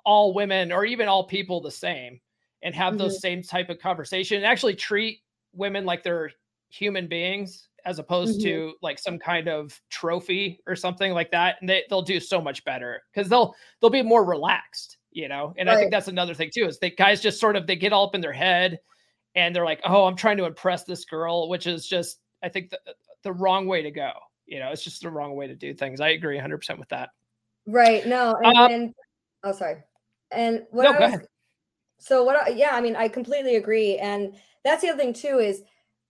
all women or even all people the same and have mm-hmm. those same type of conversation and actually treat women like they're human beings as opposed mm-hmm. to like some kind of trophy or something like that. And they, they'll do so much better because they'll they'll be more relaxed you know? And right. i think that's another thing too is they guys just sort of they get all up in their head and they're like oh i'm trying to impress this girl which is just i think the, the wrong way to go you know? It's just the wrong way to do things. I agree 100% with that. Right. No and, um, and oh sorry and what no, I was, so what? I, yeah, I mean, I completely agree, and that's the other thing too is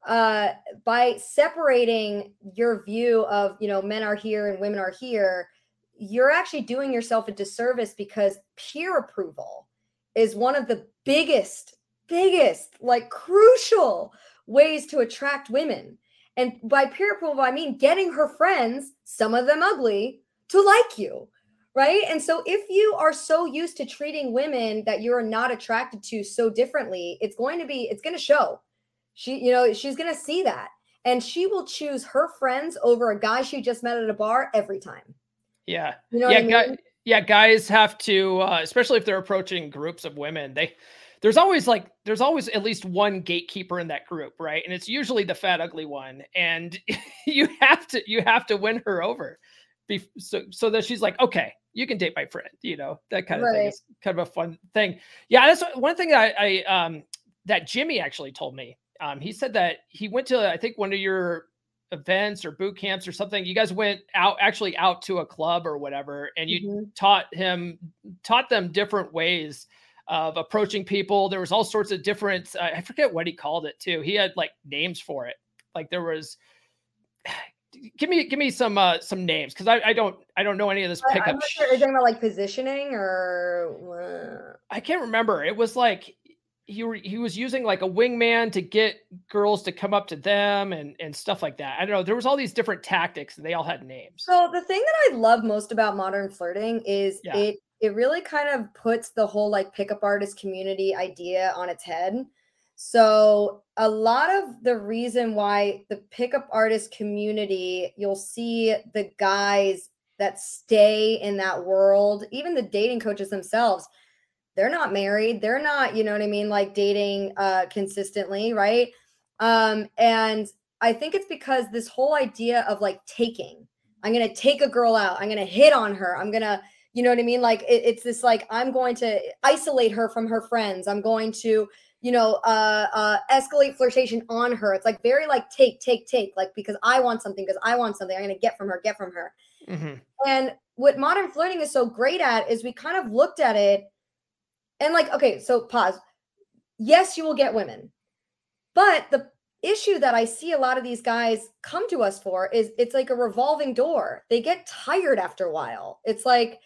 uh by separating your view of you know men are here and women are here you're actually doing yourself a disservice because peer approval is one of the biggest biggest like crucial ways to attract women. And by peer approval i mean getting her friends some of them ugly to like you right? And so if you are so used to treating women that you're not attracted to so differently it's going to be it's going to show. She you know she's going to see that. And she will choose her friends over a guy she just met at a bar every time. Yeah. You know yeah I mean? guy, yeah guys have to uh, especially if they're approaching groups of women they there's always like there's always at least one gatekeeper in that group right? And it's usually the fat ugly one. And you have to you have to win her over so so that she's like okay you can date my friend, you know, that kind of right. thing is kind of a fun thing. Yeah, that's one thing that I, I um that Jimmy actually told me. Um, he said that he went to I think one of your events or boot camps or something. You guys went out actually out to a club or whatever, and you mm-hmm. taught him taught them different ways of approaching people. There was all sorts of different. Uh, I forget what he called it too. He had like names for it. Like there was give me give me some uh some names because I, I don't I don't know any of this pickup. I'm not sure. Are you talking about like positioning or? I can't remember. It was like he he was using like a wingman to get girls to come up to them and and stuff like that. I don't know. There was all these different tactics and they all had names. So the thing that I love most about modern flirting is yeah. it it really kind of puts the whole like pickup artist community idea on its head so, a lot of the reason why the pickup artist community, you'll see the guys that stay in that world, even the dating coaches themselves, they're not married. They're not, you know what I mean, like dating uh consistently, right? Um and I think it's because this whole idea of like taking, I'm going to take a girl out, I'm going to hit on her, I'm going to you know what I mean? Like it, it's this like I'm going to isolate her from her friends. I'm going to you know, uh, uh, escalate flirtation on her. It's like very like take, take, take, like because I want something, because I want something, I'm gonna get from her, get from her. Mm-hmm. And what modern flirting is so great at is we kind of looked at it and like, okay, so pause. Yes, you will get women, but the issue that I see a lot of these guys come to us for is it's like a revolving door. They get tired after a while. It's like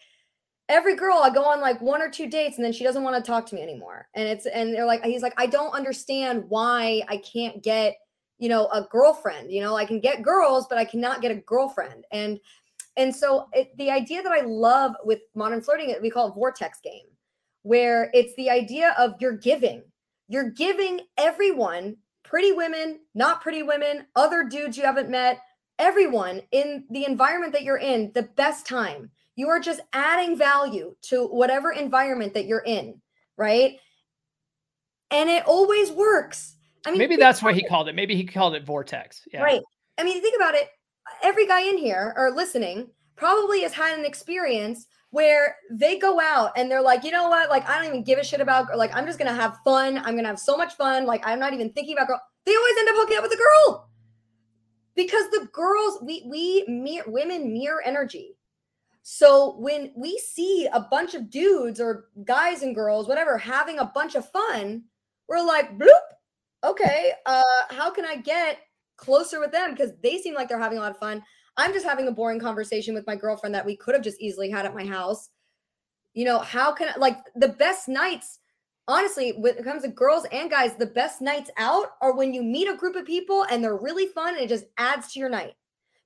every girl I go on like one or two dates and then she doesn't want to talk to me anymore. And it's and they're like he's like I don't understand why I can't get, you know, a girlfriend. You know, I can get girls but I cannot get a girlfriend. And and so it, the idea that I love with modern flirting we call it vortex game where it's the idea of you're giving. You're giving everyone, pretty women, not pretty women, other dudes you haven't met, everyone in the environment that you're in the best time you are just adding value to whatever environment that you're in, right? And it always works. I mean, maybe that's why he called it. Maybe he called it vortex. Yeah. Right. I mean, think about it. Every guy in here or listening probably has had an experience where they go out and they're like, you know what? Like, I don't even give a shit about, or like, I'm just going to have fun. I'm going to have so much fun. Like, I'm not even thinking about girl. They always end up hooking up with a girl because the girls, we, we, mere, women mirror energy. So when we see a bunch of dudes or guys and girls, whatever, having a bunch of fun, we're like, bloop, okay, uh, how can I get closer with them? Because they seem like they're having a lot of fun. I'm just having a boring conversation with my girlfriend that we could have just easily had at my house. You know, how can I like the best nights? Honestly, when it comes to girls and guys, the best nights out are when you meet a group of people and they're really fun and it just adds to your night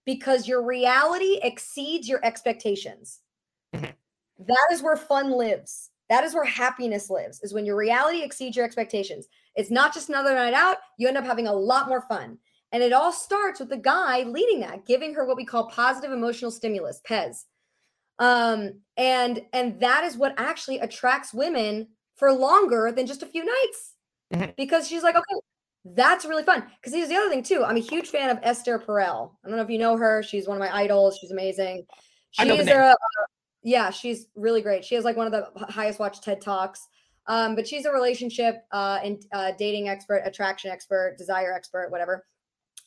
because your reality exceeds your expectations. Mhm. That is where fun lives. That is where happiness lives, is when your reality exceeds your expectations. It's not just another night out, you end up having a lot more fun. And it all starts with the guy leading that, giving her what we call positive emotional stimulus, PEZ. Um, and and that is what actually attracts women for longer than just a few nights. Mhm. Because she's like, okay, that's really fun. Because here's the other thing too. I'm a huge fan of Esther Perel. I don't know if you know her. She's one of my idols. She's amazing. I know the She's name. a, yeah, she's really great. She has like one of the highest watched TED Talks. Um, but she's a relationship uh, and uh, dating expert, attraction expert, desire expert, whatever.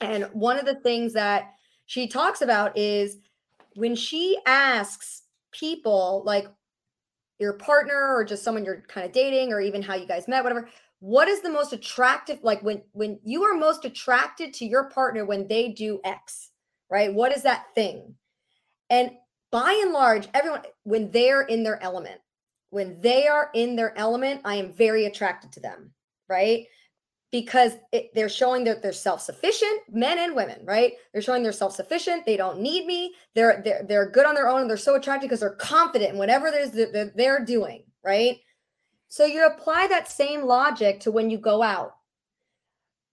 And one of the things that she talks about is when she asks people, like your partner or just someone you're kind of dating, or even how you guys met, whatever. What is the most attractive? Like when when you are most attracted to your partner when they do X, right? What is that thing? And by and large, everyone when they're in their element, when they are in their element, I am very attracted to them, right? Because it, they're showing that they're self-sufficient, men and women, right? They're showing they're self-sufficient. They don't need me. They're they're they're good on their own, and they're so attractive because they're confident in whatever it is that they're doing, right? So you apply that same logic to when you go out.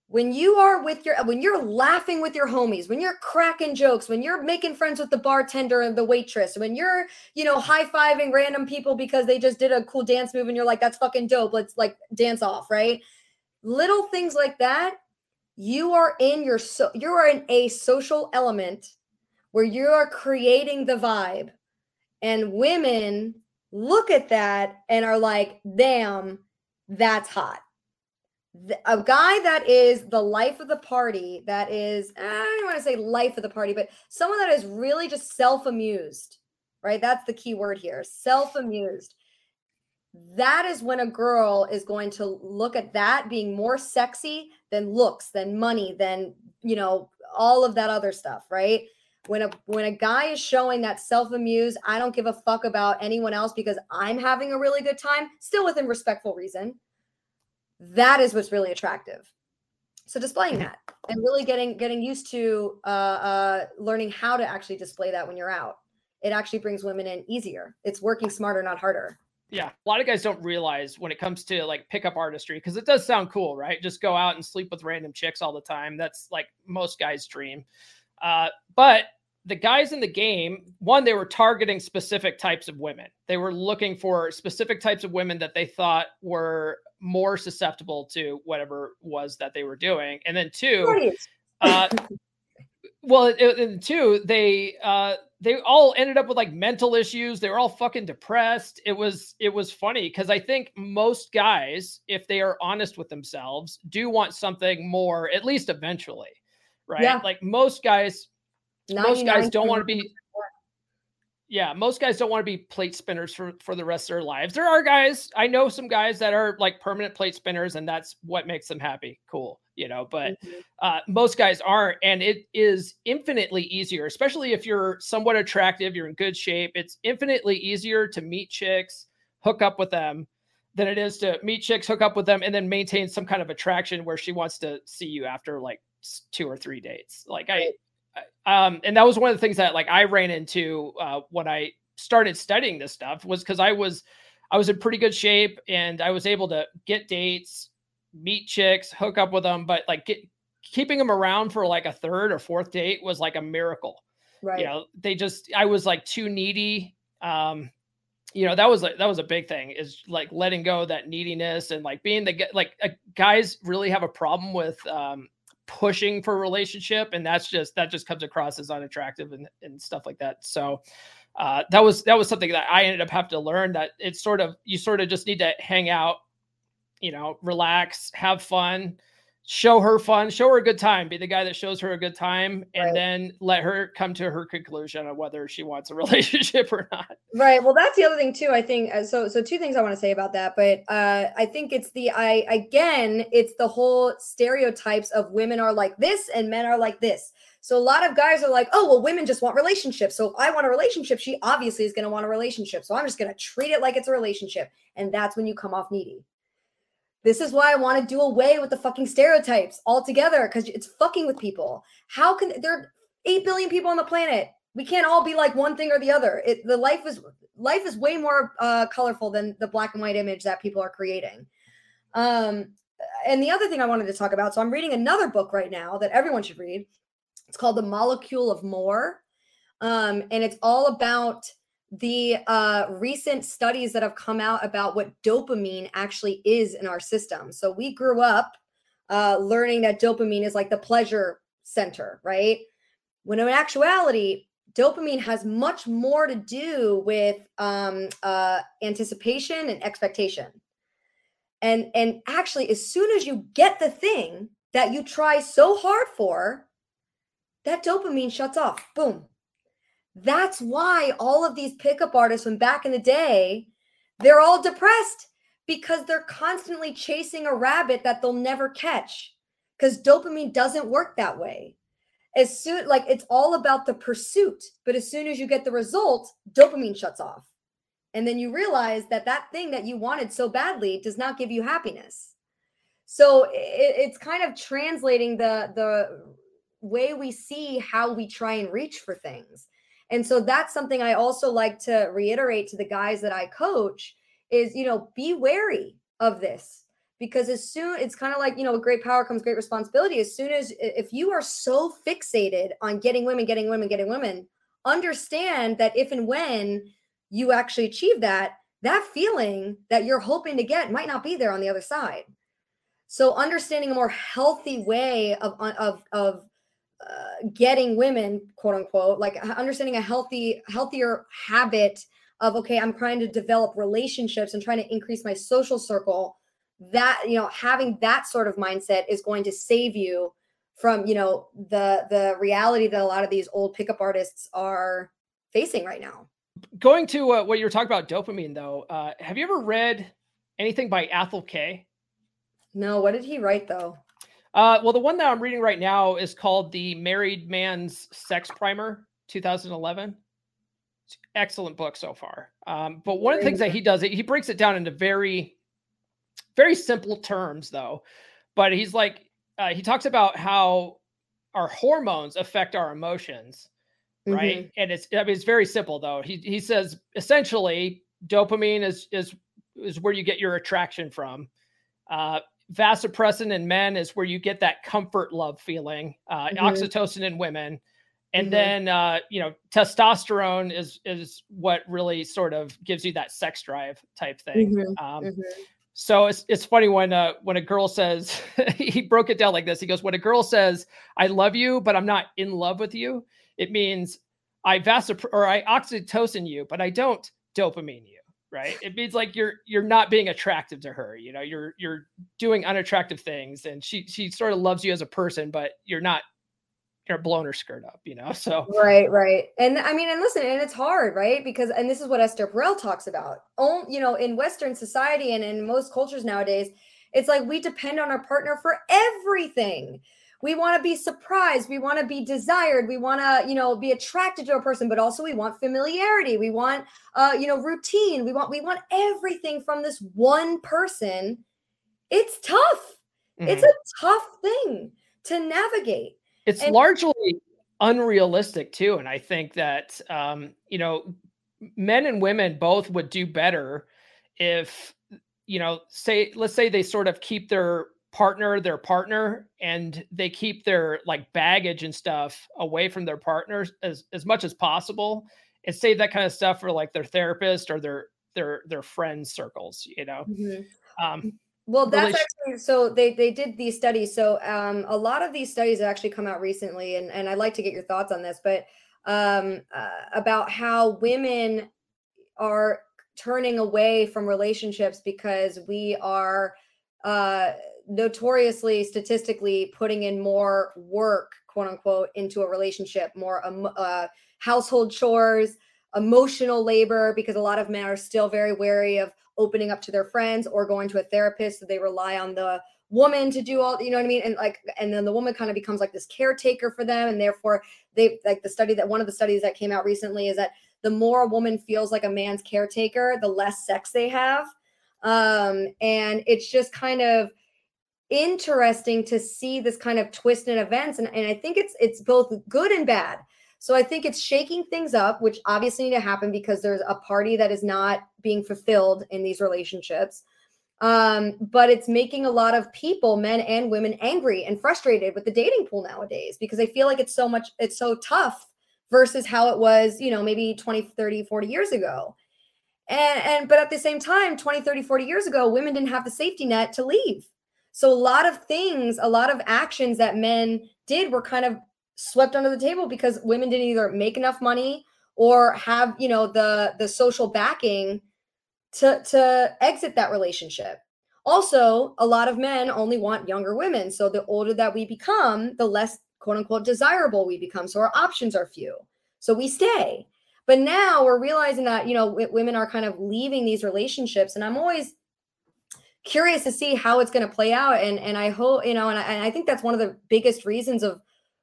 When you are with your when you're laughing with your homies, when you're cracking jokes, when you're making friends with the bartender and the waitress, when you're, you know, high-fiving random people because they just did a cool dance move and you're like, that's fucking dope. Let's like dance off, right? Little things like that, you are in your so you are in a social element where you are creating the vibe. And women look at that and are like, damn, that's hot. A guy that is the life of the party, that is, eh, I don't want to say life of the party, but someone that is really just self amused, right? That's the key word here self amused. That is when a girl is going to look at that being more sexy than looks, than money, than, you know, all of that other stuff, right? When a when a guy is showing that self-amused i don't give a fuck about anyone else because i'm having a really good time still within respectful reason. That is what's really attractive. So displaying that and really getting getting used to uh, uh learning how to actually display that when you're out. It actually brings women in easier. It's working smarter not harder. Yeah, a lot of guys don't realize when it comes to like pickup artistry because it does sound cool, right? Just go out and sleep with random chicks all the time. That's like most guys' dream. Uh, but the guys in the game, one, they were targeting specific types of women. They were looking for specific types of women that they thought were more susceptible to whatever was that they were doing. And then two, uh, well, it, and two, they uh, they all ended up with like mental issues. They were all fucking depressed. It was it was funny because I think most guys, if they are honest with themselves, do want something more, at least eventually, right? Yeah. Like most guys, most guys don't want to be. Yeah, most guys don't want to be plate spinners for for the rest of their lives. There are guys, I know some guys that are like permanent plate spinners, and that's what makes them happy. Cool, you know. But Mhm. uh, most guys aren't, and it is infinitely easier, especially if you're somewhat attractive, you're in good shape. It's infinitely easier to meet chicks, hook up with them, than it is to meet chicks, hook up with them, and then maintain some kind of attraction where she wants to see you after like two or three dates. Like I, I um, and that was one of the things that like I ran into uh, when I started studying this stuff was because I was I was in pretty good shape and I was able to get dates, meet chicks, hook up with them, but like get keeping them around for like a third or fourth date was like a miracle. right You know, they just I was like too needy. Um, you know, that was like that was a big thing is like letting go of that neediness and like being the like uh, guys really have a problem with um pushing for relationship and that's just that just comes across as unattractive and, and stuff like that. So uh that was that was something that i ended up having to learn that it's sort of you sort of just need to hang out you know relax have fun show her fun show her a good time be the guy that shows her a good time and Right. then let her come to her conclusion on whether she wants a relationship or not Right. Well, that's the other thing too. I think uh, so. So two things I want to say about that, but uh, I think it's the I again, it's the whole stereotypes of women are like this and men are like this. So a lot of guys are like, oh, well, women just want relationships. So if I want a relationship, she obviously is going to want a relationship. So I'm just going to treat it like it's a relationship. And that's when you come off needy. This is why I want to do away with the fucking stereotypes altogether because it's fucking with people. How can there are 8 billion people on the planet? We can't all be like one thing or the other. It, the life is life is way more uh, colorful than the black and white image that people are creating. Um, and the other thing I wanted to talk about, so I'm reading another book right now that everyone should read. It's called The Molecule of More. Um, and it's all about the uh, recent studies that have come out about what dopamine actually is in our system. So we grew up uh, learning that dopamine is like the pleasure center, right? When in actuality, dopamine has much more to do with um, uh, anticipation and expectation. And and actually, as soon as you get the thing that you try so hard for, that dopamine shuts off. Boom. That's why all of these pickup artists from back in the day, they're all depressed because they're constantly chasing a rabbit that they'll never catch. Because dopamine doesn't work that way. As soon like it's all about the pursuit, but as soon as you get the result, dopamine shuts off. And then you realize that that thing that you wanted so badly does not give you happiness. So it, it's kind of translating the the way we see how we try and reach for things. And so that's something I also like to reiterate to the guys that I coach is, you know, be wary of this because as soon it's kind of like, you know, with great power comes great responsibility. As soon as if you are so fixated on getting women, getting women, getting women, understand that if and when you actually achieve that, that feeling that you're hoping to get might not be there on the other side. So understanding a more healthy way of uh, of of uh, getting women, quote unquote, like understanding a healthy healthier habit of okay, I'm trying to develop relationships and trying to increase my social circle. That you know, having that sort of mindset is going to save you from you know the the reality that a lot of these old pickup artists are facing right now going to uh, what you were talking about dopamine though uh, have you ever read anything by athol kay no what did he write though uh, well the one that i'm reading right now is called the married man's sex primer 2011 excellent book so far um, but one of the things that he does he breaks it down into very very simple terms though but he's like uh, he talks about how our hormones affect our emotions right? Mm-hmm. And it's I mean it's very simple though. He he says essentially dopamine is is is where you get your attraction from. Uh, vasopressin in men is where you get that comfort love feeling. Uh, mm-hmm. Oxytocin in women, and mm-hmm. then uh, you know testosterone is is what really sort of gives you that sex drive type thing. Mm-hmm. Um, mm-hmm. so it's it's funny when uh, when a girl says he broke it down like this. He goes, when a girl says, "I love you, but I'm not in love with you," it means I vasop or I oxytocin you, but I don't dopamine you. Right. It means like you're you're not being attractive to her. You know, you're you're doing unattractive things, and she she sort of loves you as a person, but you're not you're blowing her skirt up. You know. So right, right, and I mean, and listen, and it's hard, right? Because and this is what Esther Perel talks about. Oh, you know, in Western society and in most cultures nowadays, it's like we depend on our partner for everything we want to be surprised we want to be desired we want to you know be attracted to a person but also we want familiarity we want uh you know routine we want we want everything from this one person. It's tough. Mm-hmm. it's a tough thing to navigate. It's and- largely unrealistic too and i think that um you know men and women both would do better if you know say let's say they sort of keep their partner their partner and they keep their like baggage and stuff away from their partners as, as much as possible and save that kind of stuff for like their therapist or their their their friends circles you know mm-hmm. um well that's actually so they they did these studies so um a lot of these studies have actually come out recently and and i'd like to get your thoughts on this but um uh, about how women are turning away from relationships because we are uh notoriously statistically putting in more work quote unquote into a relationship more um, uh, household chores emotional labor because a lot of men are still very wary of opening up to their friends or going to a therapist so they rely on the woman to do all you know what i mean? And like and then the woman kind of becomes like this caretaker for them and therefore they like the study that one of the studies that came out recently is that the more a woman feels like a man's caretaker the less sex they have. Um and it's just kind of interesting to see this kind of twist in events and, and i think it's it's both good and bad. So i think it's shaking things up which obviously need to happen because there's a party that is not being fulfilled in these relationships. Um, but it's making a lot of people men and women angry and frustrated with the dating pool nowadays because they feel like it's so much it's so tough versus how it was you know maybe 20 30 40 years ago. And and but at the same time 20 30 40 years ago women didn't have the safety net to leave so a lot of things, a lot of actions that men did were kind of swept under the table because women didn't either make enough money or have, you know, the the social backing to to exit that relationship. Also, a lot of men only want younger women. So the older that we become, the less quote unquote desirable we become. So our options are few. So we stay. But now we're realizing that, you know, women are kind of leaving these relationships. And I'm always curious to see how it's going to play out. And and I hope you know, and I, and I think that's one of the biggest reasons of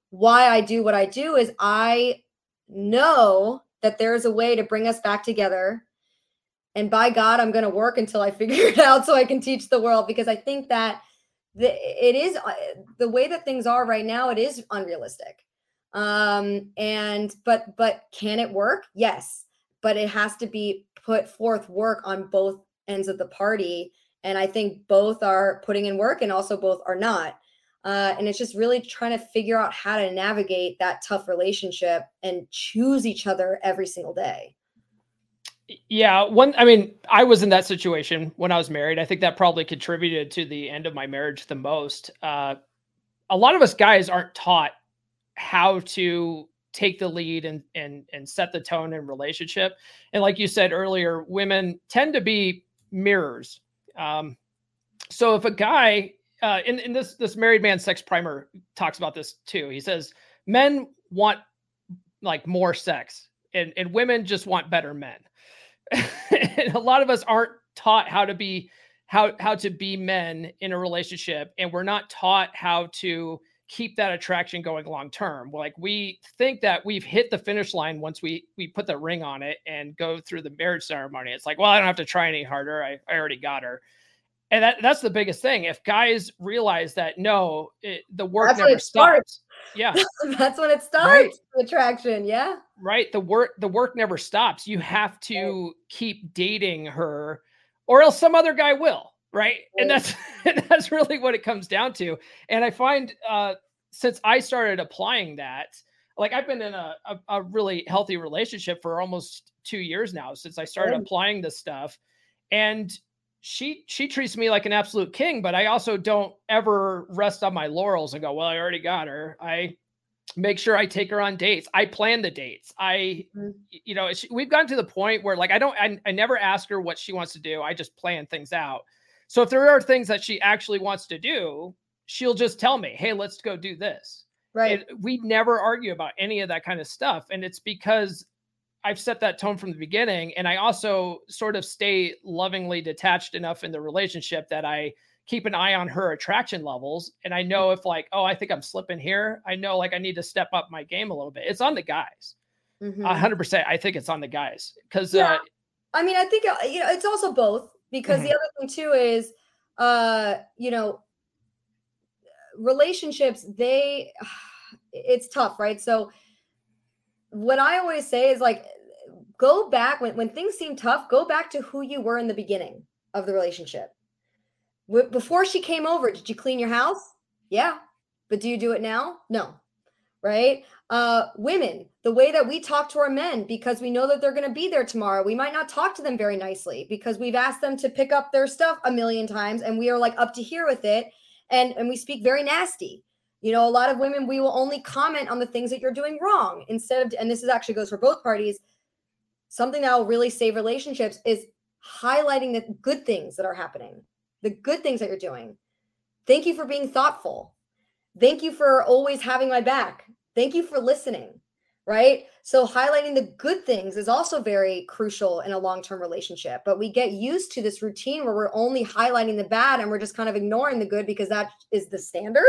why I do what I do is I know that there is a way to bring us back together. And by God, I'm going to work until I figure it out so I can teach the world because I think that the, it is uh, the way that things are right now. It is unrealistic. Um, and but but can it work? Yes, but it has to be put forth work on both ends of the party and I think both are putting in work and also both are not. Uh, and it's just really trying to figure out how to navigate that tough relationship and choose each other every single day. Yeah, one I mean, I was in that situation when I was married. I think that probably contributed to the end of my marriage the most. Uh, a lot of us guys aren't taught how to take the lead and and and set the tone in relationship. And like you said earlier, women tend to be mirrors um, so if a guy uh, in, in this this married man sex primer talks about this too. He says men want like more sex and, and women just want better men. and a lot of us aren't taught how to be how how to be men in a relationship and we're not taught how to keep that attraction going long term. Like we think that we've hit the finish line once we we put the ring on it and go through the marriage ceremony. It's like, well, I don't have to try any harder. I, I already got her. And that, that's the biggest thing. If guys realize that no, it, the work that's never stops. Yeah. that's when it starts. Right. Attraction. Yeah. Right. The work the work never stops. You have to right. keep dating her or else some other guy will right and that's that's really what it comes down to and i find uh since i started applying that like i've been in a, a, a really healthy relationship for almost two years now since i started applying this stuff and she she treats me like an absolute king but i also don't ever rest on my laurels and go well i already got her i make sure I take her on dates. I plan the dates. I, mm-hmm. you know, we've gotten to the point where like I don't, I, I never ask her what she wants to do. I just plan things out. So if there are things that she actually wants to do, she'll just tell me, "Hey, let's go do this." Right. And we never argue about any of that kind of stuff, and it's because I've set that tone from the beginning, and I also sort of stay lovingly detached enough in the relationship that I keep an eye on her attraction levels, and I know if like, oh, I think I'm slipping here. I know like I need to step up my game a little bit. It's on the guys. A mm-hmm. hundred percent. I think it's on the guys because. Yeah. Uh, I mean, I think uh, you know it's also both because mm-hmm. the other thing too is uh you know relationships they it's tough right? So what i always say is like go back when, when things seem tough go back to who you were in the beginning of the relationship. Before she came over did you clean your house? Yeah. But do you do it now? No right uh, women, the way that we talk to our men because we know that they're going to be there tomorrow. We might not talk to them very nicely because we've asked them to pick up their stuff a million times and we are like up to here with it. And, and we speak very nasty. You know, a lot of women, we will only comment on the things that you're doing wrong instead of, and this is actually goes for both parties. Something that will really save relationships is highlighting the good things that are happening, the good things that you're doing. Thank you for being thoughtful. Thank you for always having my back. Thank you for listening. right? So highlighting the good things is also very crucial in a long-term relationship. But we get used to this routine where we're only highlighting the bad and we're just kind of ignoring the good because that is the standard.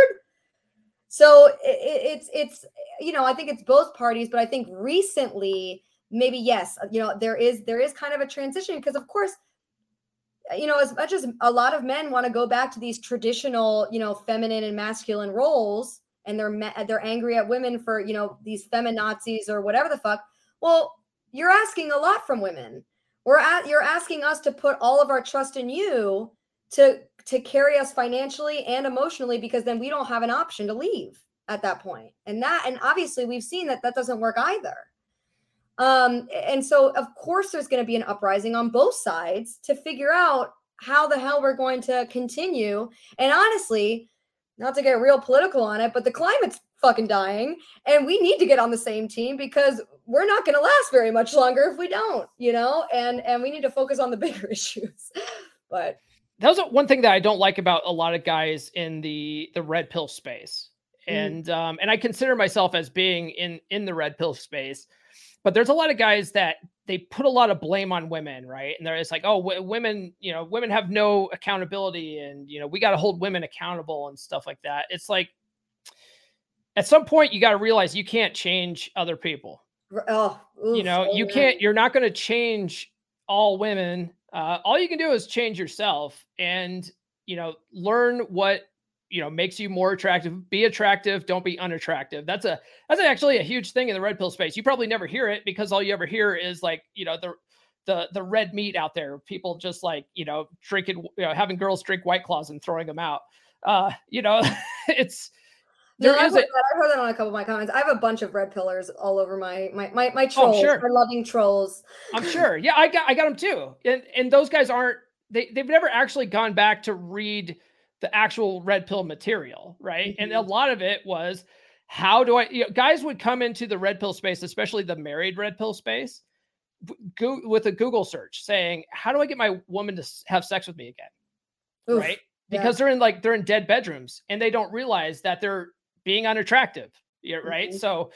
So it's it's you know I think it's both parties, but I think recently maybe yes you know there is there is kind of a transition because of course you know as much as a lot of men want to go back to these traditional you know feminine and masculine roles and they're they're angry at women for you know these feminazis or whatever the fuck. Well, you're asking a lot from women. We're at you're asking us to put all of our trust in you to to carry us financially and emotionally because then we don't have an option to leave at that point. And that and obviously we've seen that that doesn't work either. Um and so of course there's going to be an uprising on both sides to figure out how the hell we're going to continue. And honestly, not to get real political on it, but the climate's fucking dying and we need to get on the same team because we're not going to last very much longer if we don't, you know? And and we need to focus on the bigger issues. but that was one thing that I don't like about a lot of guys in the the red pill space. Mm. And um and I consider myself as being in in the red pill space. But there's a lot of guys that they put a lot of blame on women, right? And they're just like, oh, w- women, you know, women have no accountability, and you know, we got to hold women accountable and stuff like that. It's like, at some point, you got to realize you can't change other people. Oh, oof, you know, oh, you can't. You're not going to change all women. Uh, all you can do is change yourself, and you know, learn what you know makes you more attractive be attractive don't be unattractive that's a that's actually a huge thing in the red pill space you probably never hear it because all you ever hear is like you know the the the red meat out there people just like you know drinking you know having girls drink white claws and throwing them out uh you know it's there no, I've, heard that. I've heard that on a couple of my comments. I have a bunch of red pillars all over my my my, my trolls. Oh, sure. My loving trolls. I'm sure. Yeah, I got I got them too. And and those guys aren't they they've never actually gone back to read the actual red pill material, right? Mm-hmm. And a mm-hmm. lot of it was how do I, you know, guys would come into the red pill space, especially the married red pill space, go, with a Google search saying, how do I get my woman to have sex with me again? Oof, right? Because yeah. they're in like, they're in dead bedrooms and they don't realize that they're being unattractive. Yeah, right. Mm-hmm. So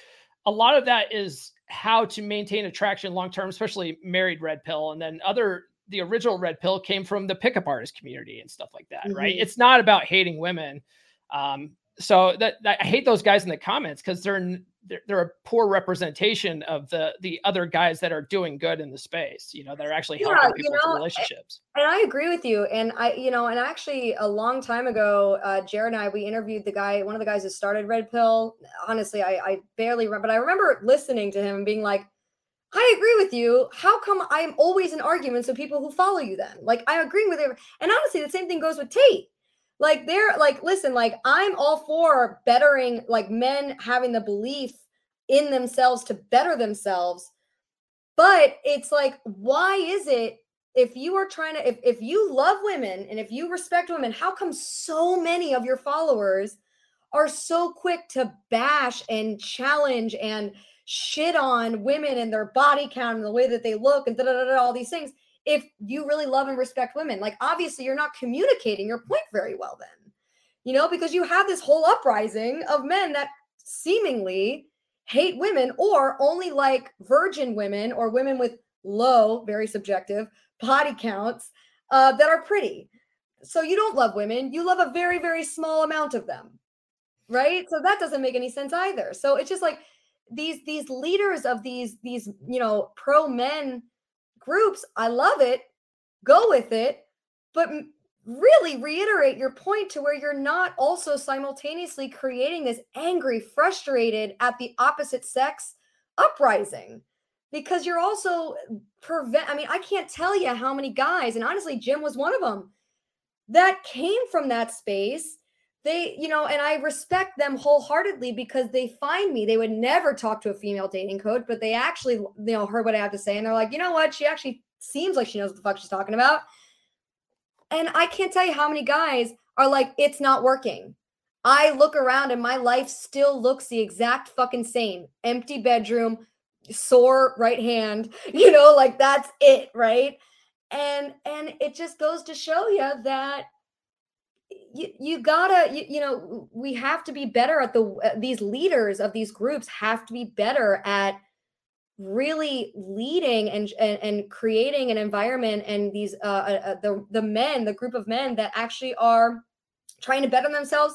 a lot of that is how to maintain attraction long term, especially married red pill. And then other the original red pill came from the pickup artist community and stuff like that, mm-hmm. right? It's not about hating women. Um, so that, that, I hate those guys in the comments because they're, they're, they're a poor representation of the the other guys that are doing good in the space. You know, they're actually helping yeah, people you know, relationships. And I agree with you. And I, you know, and actually a long time ago, uh, Jared and I we interviewed the guy, one of the guys who started Red Pill. Honestly, I, I barely remember, but I remember listening to him and being like, I agree with you. How come I'm always in arguments with people who follow you then? Like I agree with it. And honestly, the same thing goes with Tate. Like they're like, listen, like I'm all for bettering, like men having the belief in themselves to better themselves. But it's like, why is it if you are trying to if, if you love women and if you respect women, how come so many of your followers are so quick to bash and challenge and shit on women and their body count and the way that they look and all these things if you really love and respect women like obviously you're not communicating your point very well then you know because you have this whole uprising of men that seemingly hate women or only like virgin women or women with low very subjective body counts uh, that are pretty. So you don't love women you love a very very small amount of them right? So that doesn't make any sense either. So it's just like these these leaders of these these you know pro men groups i love it go with it but really reiterate your point to where you're not also simultaneously creating this angry frustrated at the opposite sex uprising. Because you're also prevent i mean i can't tell you how many guys and honestly jim was one of them that came from that space they you know and i respect them wholeheartedly because they find me. They would never talk to a female dating coach but they actually you know heard what i have to say and they're like you know what? She actually seems like she knows what the fuck she's talking about. And i can't tell you how many guys are like it's not working. I look around and my life still looks the exact fucking same. Empty bedroom sore right hand you know like that's it right? And and it just goes to show you that you, you gotta you, you know we have to be better at the uh, these leaders of these groups have to be better at really leading and and, and creating an environment and these uh, uh, uh, the the men the group of men that actually are trying to better themselves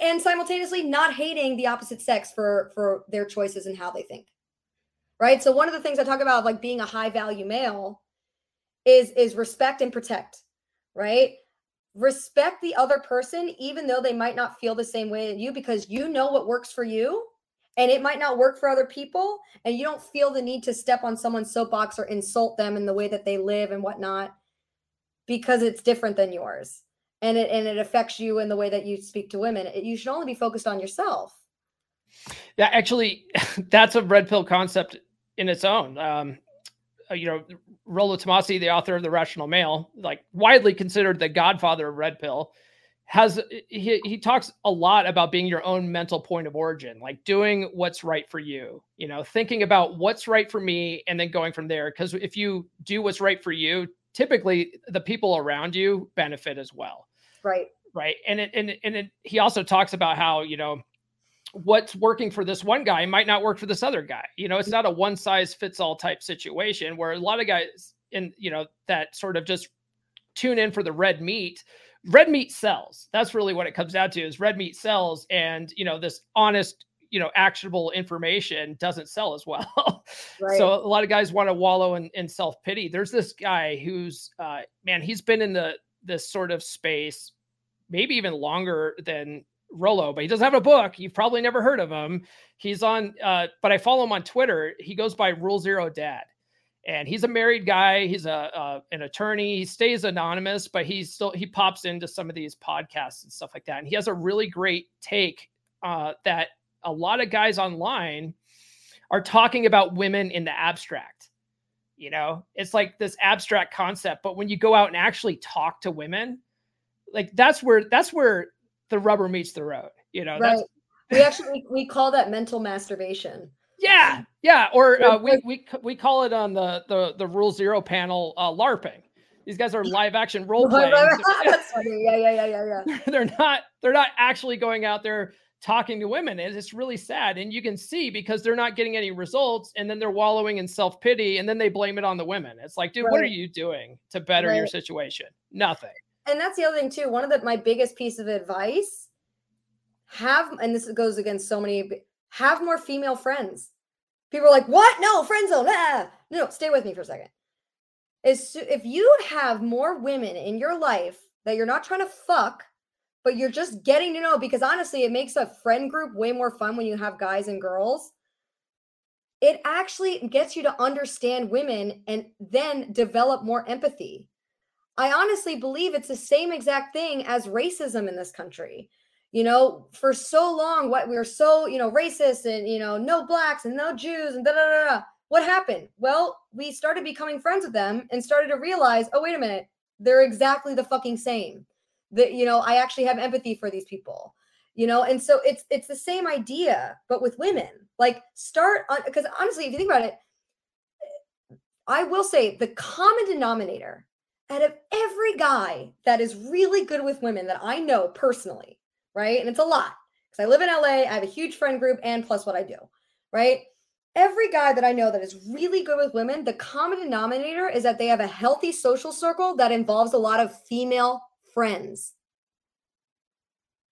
and simultaneously not hating the opposite sex for for their choices and how they think. Right? So one of the things i talk about like being a high value male is is respect and protect right respect the other person even though they might not feel the same way as you because you know what works for you and it might not work for other people and you don't feel the need to step on someone's soapbox or insult them in the way that they live and whatnot because it's different than yours and it and it affects you in the way that you speak to women. It, you should only be focused on yourself. Yeah actually that's a red pill concept in its own. Um Uh, you know rollo tomassi the author of the rational male like widely considered the godfather of red pill has he, he talks a lot about being your own mental point of origin like doing what's right for you you know thinking about what's right for me and then going from there. Because if you do what's right for you typically the people around you benefit as well. Right. Right? And it, and and it, he also talks about how you know what's working for this one guy might not work for this other guy you know it's not a one size fits all type situation where a lot of guys in you know that sort of just tune in for the red meat red meat sells. That's really what it comes down to is red meat sells. And, you know, this honest, you know, actionable information doesn't sell as well. Right. so a lot of guys want to wallow in, in self-pity. There's this guy who's, uh, man, he's been in the, this sort of space, maybe even longer than Rollo, but he doesn't have a book. You've probably never heard of him. He's on, uh, but I follow him on Twitter. He goes by Rule Zero Dad and he's a married guy he's a uh, an attorney he stays anonymous but he's still he pops into some of these podcasts and stuff like that and he has a really great take uh, that a lot of guys online are talking about women in the abstract you know it's like this abstract concept but when you go out and actually talk to women like that's where that's where the rubber meets the road you know right. we actually we call that mental masturbation yeah, yeah. Or uh, we we we call it on the the the Rule Zero panel uh, LARPing. These guys are live action role playing. Yeah, yeah, yeah, yeah, yeah. they're not they're not actually going out there talking to women. And It's really sad, and you can see because they're not getting any results, and then they're wallowing in self pity, and then they blame it on the women. It's like, dude, what are you doing to better your situation? Nothing. And that's the other thing too. One of the my biggest piece of advice have and this goes against so many have more female friends. People are like, what? No, friend zone. Ah. No, stay with me for a second. Is if you have more women in your life that you're not trying to fuck, but you're just getting to know, because honestly, it makes a friend group way more fun when you have guys and girls. It actually gets you to understand women and then develop more empathy. I honestly believe it's the same exact thing as racism in this country you know, for so long, what we were so, you know, racist and, you know, no blacks and no Jews and da da da. What happened? Well, we started becoming friends with them and started to realize, oh, wait a minute, they're exactly the fucking same. That, you know, I actually have empathy for these people, you know, and so it's it's the same idea, but with women. Like start on because honestly, if you think about it, I will say the common denominator out of every guy that is really good with women that I know personally right? And it's a lot because I live in LA, I have a huge friend group, and plus what I do, right? Every guy that I know that is really good with women, the common denominator is that they have a healthy social circle that involves a lot of female friends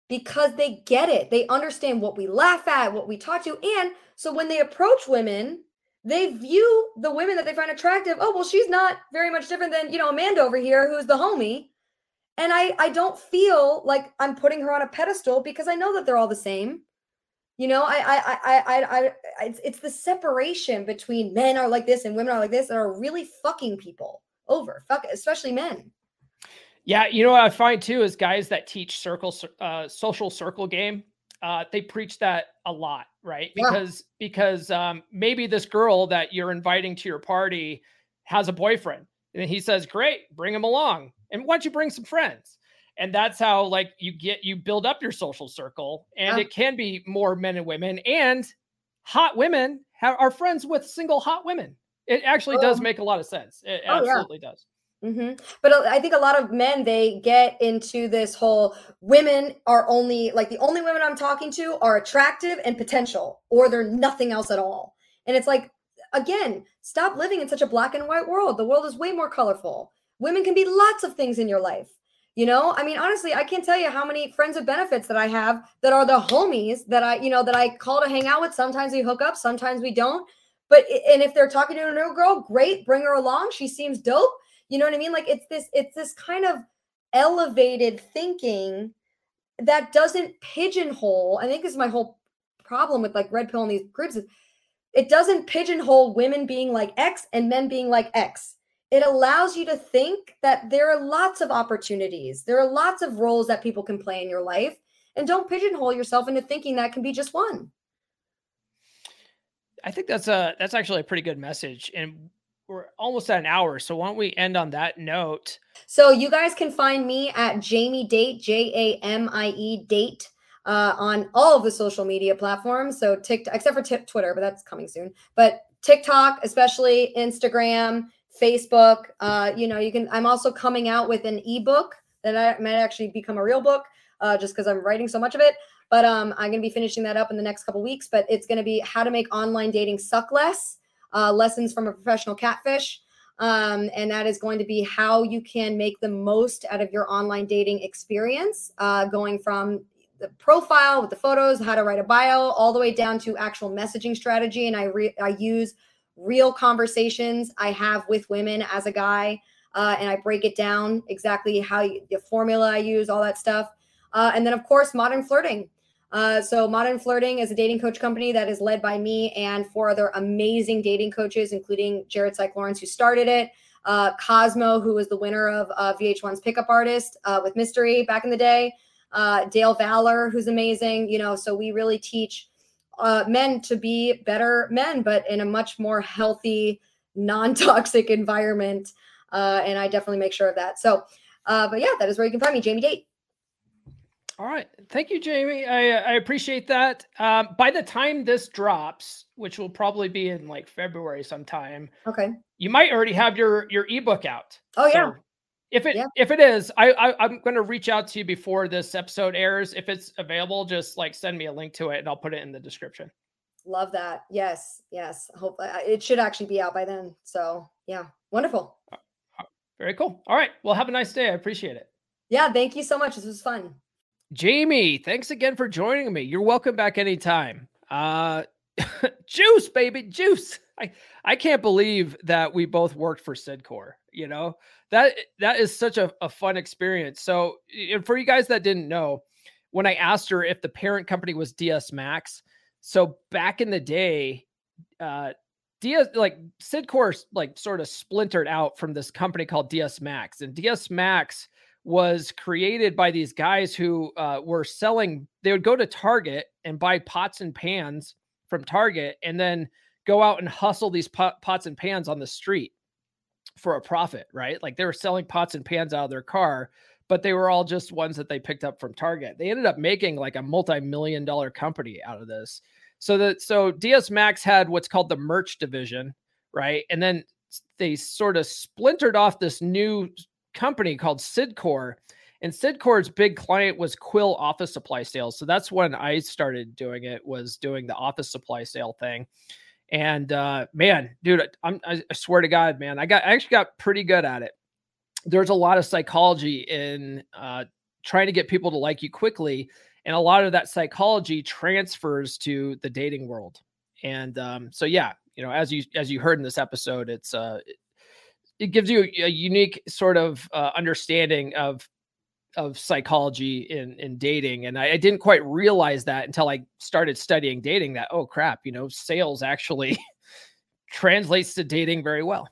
because they get it. They understand what we laugh at, what we talk to. And so when they approach women, they view the women that they find attractive. Oh, well, she's not very much different than, you know, Amanda over here, who's the homie. And i i don't feel like i'm putting her on a pedestal because i know that they're all the same. You know i i i i, I it's, it's the separation between men are like this and women are like this that are really fucking people over fuck especially men. Yeah you know what i find too is guys that teach circle uh social circle game uh they preach that a lot right? Because yeah. because um maybe this girl that you're inviting to your party has a boyfriend and he says great bring him along and why don't you bring some friends? And that's how like you get you build up your social circle and it can be more men and women and hot women have, are friends with single hot women. It actually does make a lot of sense. It oh, absolutely yeah. does Mm-hmm. But uh, I think a lot of men they get into this whole women are only like the only women I'm talking to are attractive and potential, or they're nothing else at all. And it's like, again, stop living in such a black and white world. The world is way more colorful. Women can be lots of things in your life. You know, I mean, honestly, I can't tell you how many friends of benefits that I have that are the homies that I, you know, that I call to hang out with. Sometimes we hook up, sometimes we don't. But and if they're talking to a new girl, great, bring her along. She seems dope. You know what I mean? Like it's this, it's this kind of elevated thinking that doesn't pigeonhole. I think this is my whole problem with like red pill and these groups. Is it doesn't pigeonhole women being like X and men being like X it allows you to think that there are lots of opportunities. There are lots of roles that people can play in your life. And don't pigeonhole yourself into thinking that can be just one. I think that's a that's actually a pretty good message. And we're almost at an hour. So why don't we end on that note? So you guys can find me at Jamie Date, J-A-M-I-E date. Uh, on all of the social media platforms. So TikTok, except for t- Twitter, but that's coming soon. But TikTok, especially Instagram, Facebook. Uh, you know, you can. I'm also coming out with an ebook that I might actually become a real book, uh, just because I'm writing so much of it. But um, I'm going to be finishing that up in the next couple weeks. But it's going to be how to make online dating suck less. Uh, lessons from a professional catfish. Um, and that is going to be how you can make the most out of your online dating experience, uh, going from the profile with the photos, how to write a bio, all the way down to actual messaging strategy. And I re- I use real conversations I have with women as a guy. Uh, and I break it down exactly how you, the formula I use, all that stuff. Uh, and then, of course, Modern Flirting. Uh, so, Modern Flirting is a dating coach company that is led by me and four other amazing dating coaches, including Jared Syke Lawrence, who started it, uh, Kosmo, who was the winner of uh, VH1's Pickup Artist uh, with Mystery back in the day, Dale Valor, who's amazing. You know, so we really teach uh, men to be better men, but in a much more healthy, non toxic environment. Uh, and I definitely make sure of that. So, uh, but yeah, that is where you can find me, Jamie Date. All right. Thank you, Jamie. I, I appreciate that. Um, by the time this drops, which will probably be in like February sometime, okay, you might already have your your ebook out. Oh yeah. If it yeah. if it is, I, I am going to reach out to you before this episode airs. If it's available, just like send me a link to it, and I'll put it in the description. Love that. Yes, yes. Hope uh, it should actually be out by then. So yeah, wonderful. Uh, uh, very cool. All right. Well, have a nice day. I appreciate it. Yeah. Thank you so much. This was fun. Jamie, thanks again for joining me. You're welcome back anytime. Uh, juice, baby, juice. I I can't believe that we both worked for Cydcor. You know that that is such a, a fun experience. So, and for you guys that didn't know, when I asked her if the parent company was DS Max, so back in the day, uh, DS like Cydcor like sort of splintered out from this company called DS Max, and DS Max was created by these guys who uh, were selling. They would go to Target and buy pots and pans from Target, and then go out and hustle these pot, pots and pans on the street for a profit, right? Like they were selling pots and pans out of their car, but they were all just ones that they picked up from Target. They ended up making like a multi-million dollar company out of this. So that so DS Max had what's called the merch division, right? And then they sort of splintered off this new company called Cydcor. And Cydcor's big client was Quill office supply sales. So that's when I started doing it was doing the office supply sale thing. And uh, man, dude, I'm, I swear to God, man, I got I actually got pretty good at it. There's a lot of psychology in uh, trying to get people to like you quickly, and a lot of that psychology transfers to the dating world. And um, so, yeah, you know, as you as you heard in this episode, it's uh, it gives you a unique sort of uh, understanding of of psychology in in dating and I, I, didn't quite realize that until i started studying dating that oh crap you know sales actually translates to dating very well.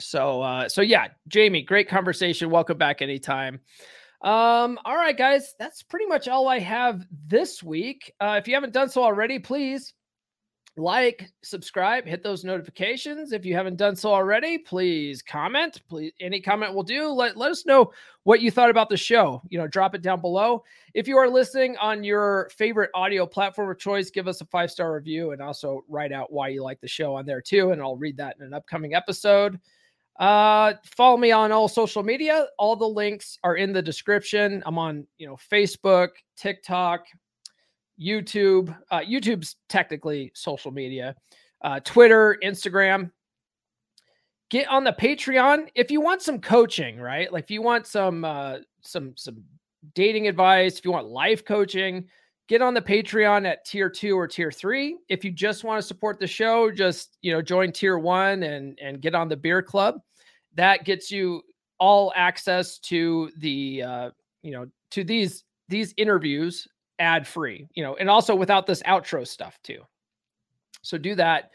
So uh so yeah jamie great conversation. Welcome back anytime. Um all right guys that's pretty much all i have this week. Uh if you haven't done so already please like, subscribe, hit those notifications. If you haven't done so already, please comment. Please, any comment will do. Let, let us know what you thought about the show. You know, drop it down below. If you are listening on your favorite audio platform of choice, give us a five star review and also write out why you like the show on there too. And I'll read that in an upcoming episode. Uh, follow me on all social media. All the links are in the description. I'm on, you know, Facebook, TikTok, YouTube. Uh, YouTube's technically social media. Uh, Twitter, Instagram. Get on the Patreon if you want some coaching, right? Like if you want some uh, some some dating advice, if you want life coaching, get on the Patreon at tier two or tier three. If you just want to support the show, just you know join tier one and and get on the beer club. That gets you all access to the uh, you know to these these interviews ad free. You know, and also without this outro stuff too. So do that.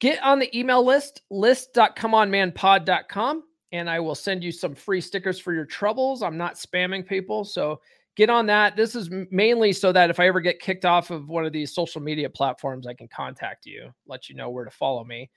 Get on the email list, list.comeonmanpod.com, and I will send you some free stickers for your troubles. I'm not spamming people. So get on that. This is mainly so that if I ever get kicked off of one of these social media platforms, I can contact you, let you know where to follow me.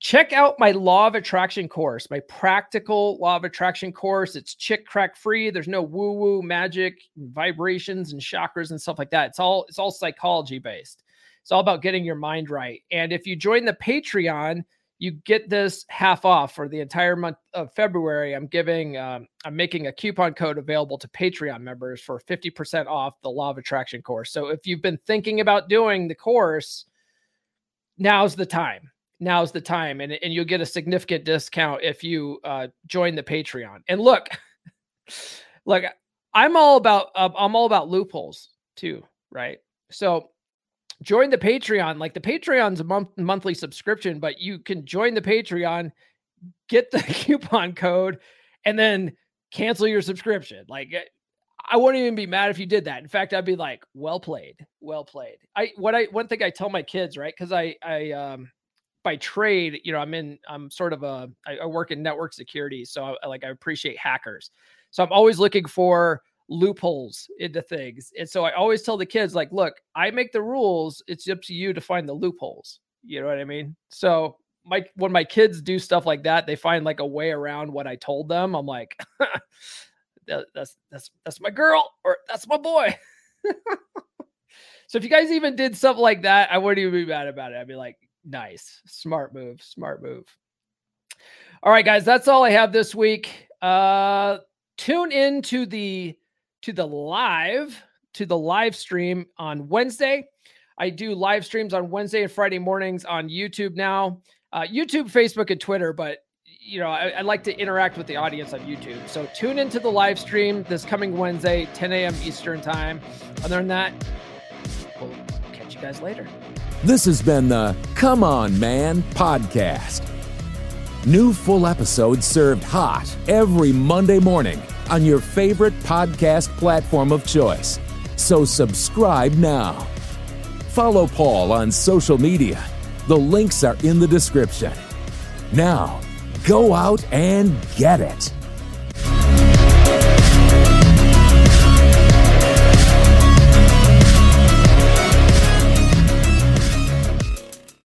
Check out my law of attraction course, my practical law of attraction course. It's chick crack free. There's no woo woo magic, vibrations and chakras and stuff like that. It's all it's all psychology based. It's all about getting your mind right. And if you join the Patreon, you get this half off for the entire month of February. I'm giving, um, I'm making a coupon code available to Patreon members for 50% off the Law of Attraction course. So if you've been thinking about doing the course, now's the time. Now's the time. And, and you'll get a significant discount if you uh, join the Patreon. And look, look, I'm all about, uh, I'm all about loopholes too, right? So join the Patreon. Like the Patreon's a month, monthly subscription, but you can join the Patreon, get the coupon code, and then cancel your subscription. Like eh, I wouldn't even be mad if you did that. In fact, I'd be like, well played, well played. I what I one thing I tell my kids, right? Because I I um by trade, you know, I'm in I'm sort of a I, I work in network security, so I, like I appreciate hackers. So I'm always looking for loopholes into things. And so I always tell the kids, like, look, I make the rules. It's up to you to find the loopholes. You know what I mean? So my when my kids do stuff like that, they find like a way around what I told them. I'm like, that, that's that's that's my girl or that's my boy. so if you guys even did something like that, I wouldn't even be mad about it. I'd be like, nice, smart move, smart move. All right, guys, that's all I have this week. Uh tune in to the to the live to the live stream on Wednesday. I do live streams on Wednesday and Friday mornings on YouTube now, uh, YouTube, Facebook, and Twitter. But you know, I, I, like to interact with the audience on YouTube. So tune into the live stream this coming Wednesday, 10 a.m. Eastern time. Other than that, we'll catch you guys later. This has been the Come On Man podcast. New full episodes served hot every Monday morning on your favorite podcast platform of choice. So subscribe now. Follow Paul on social media. The links are in the description. Now, go out and get it.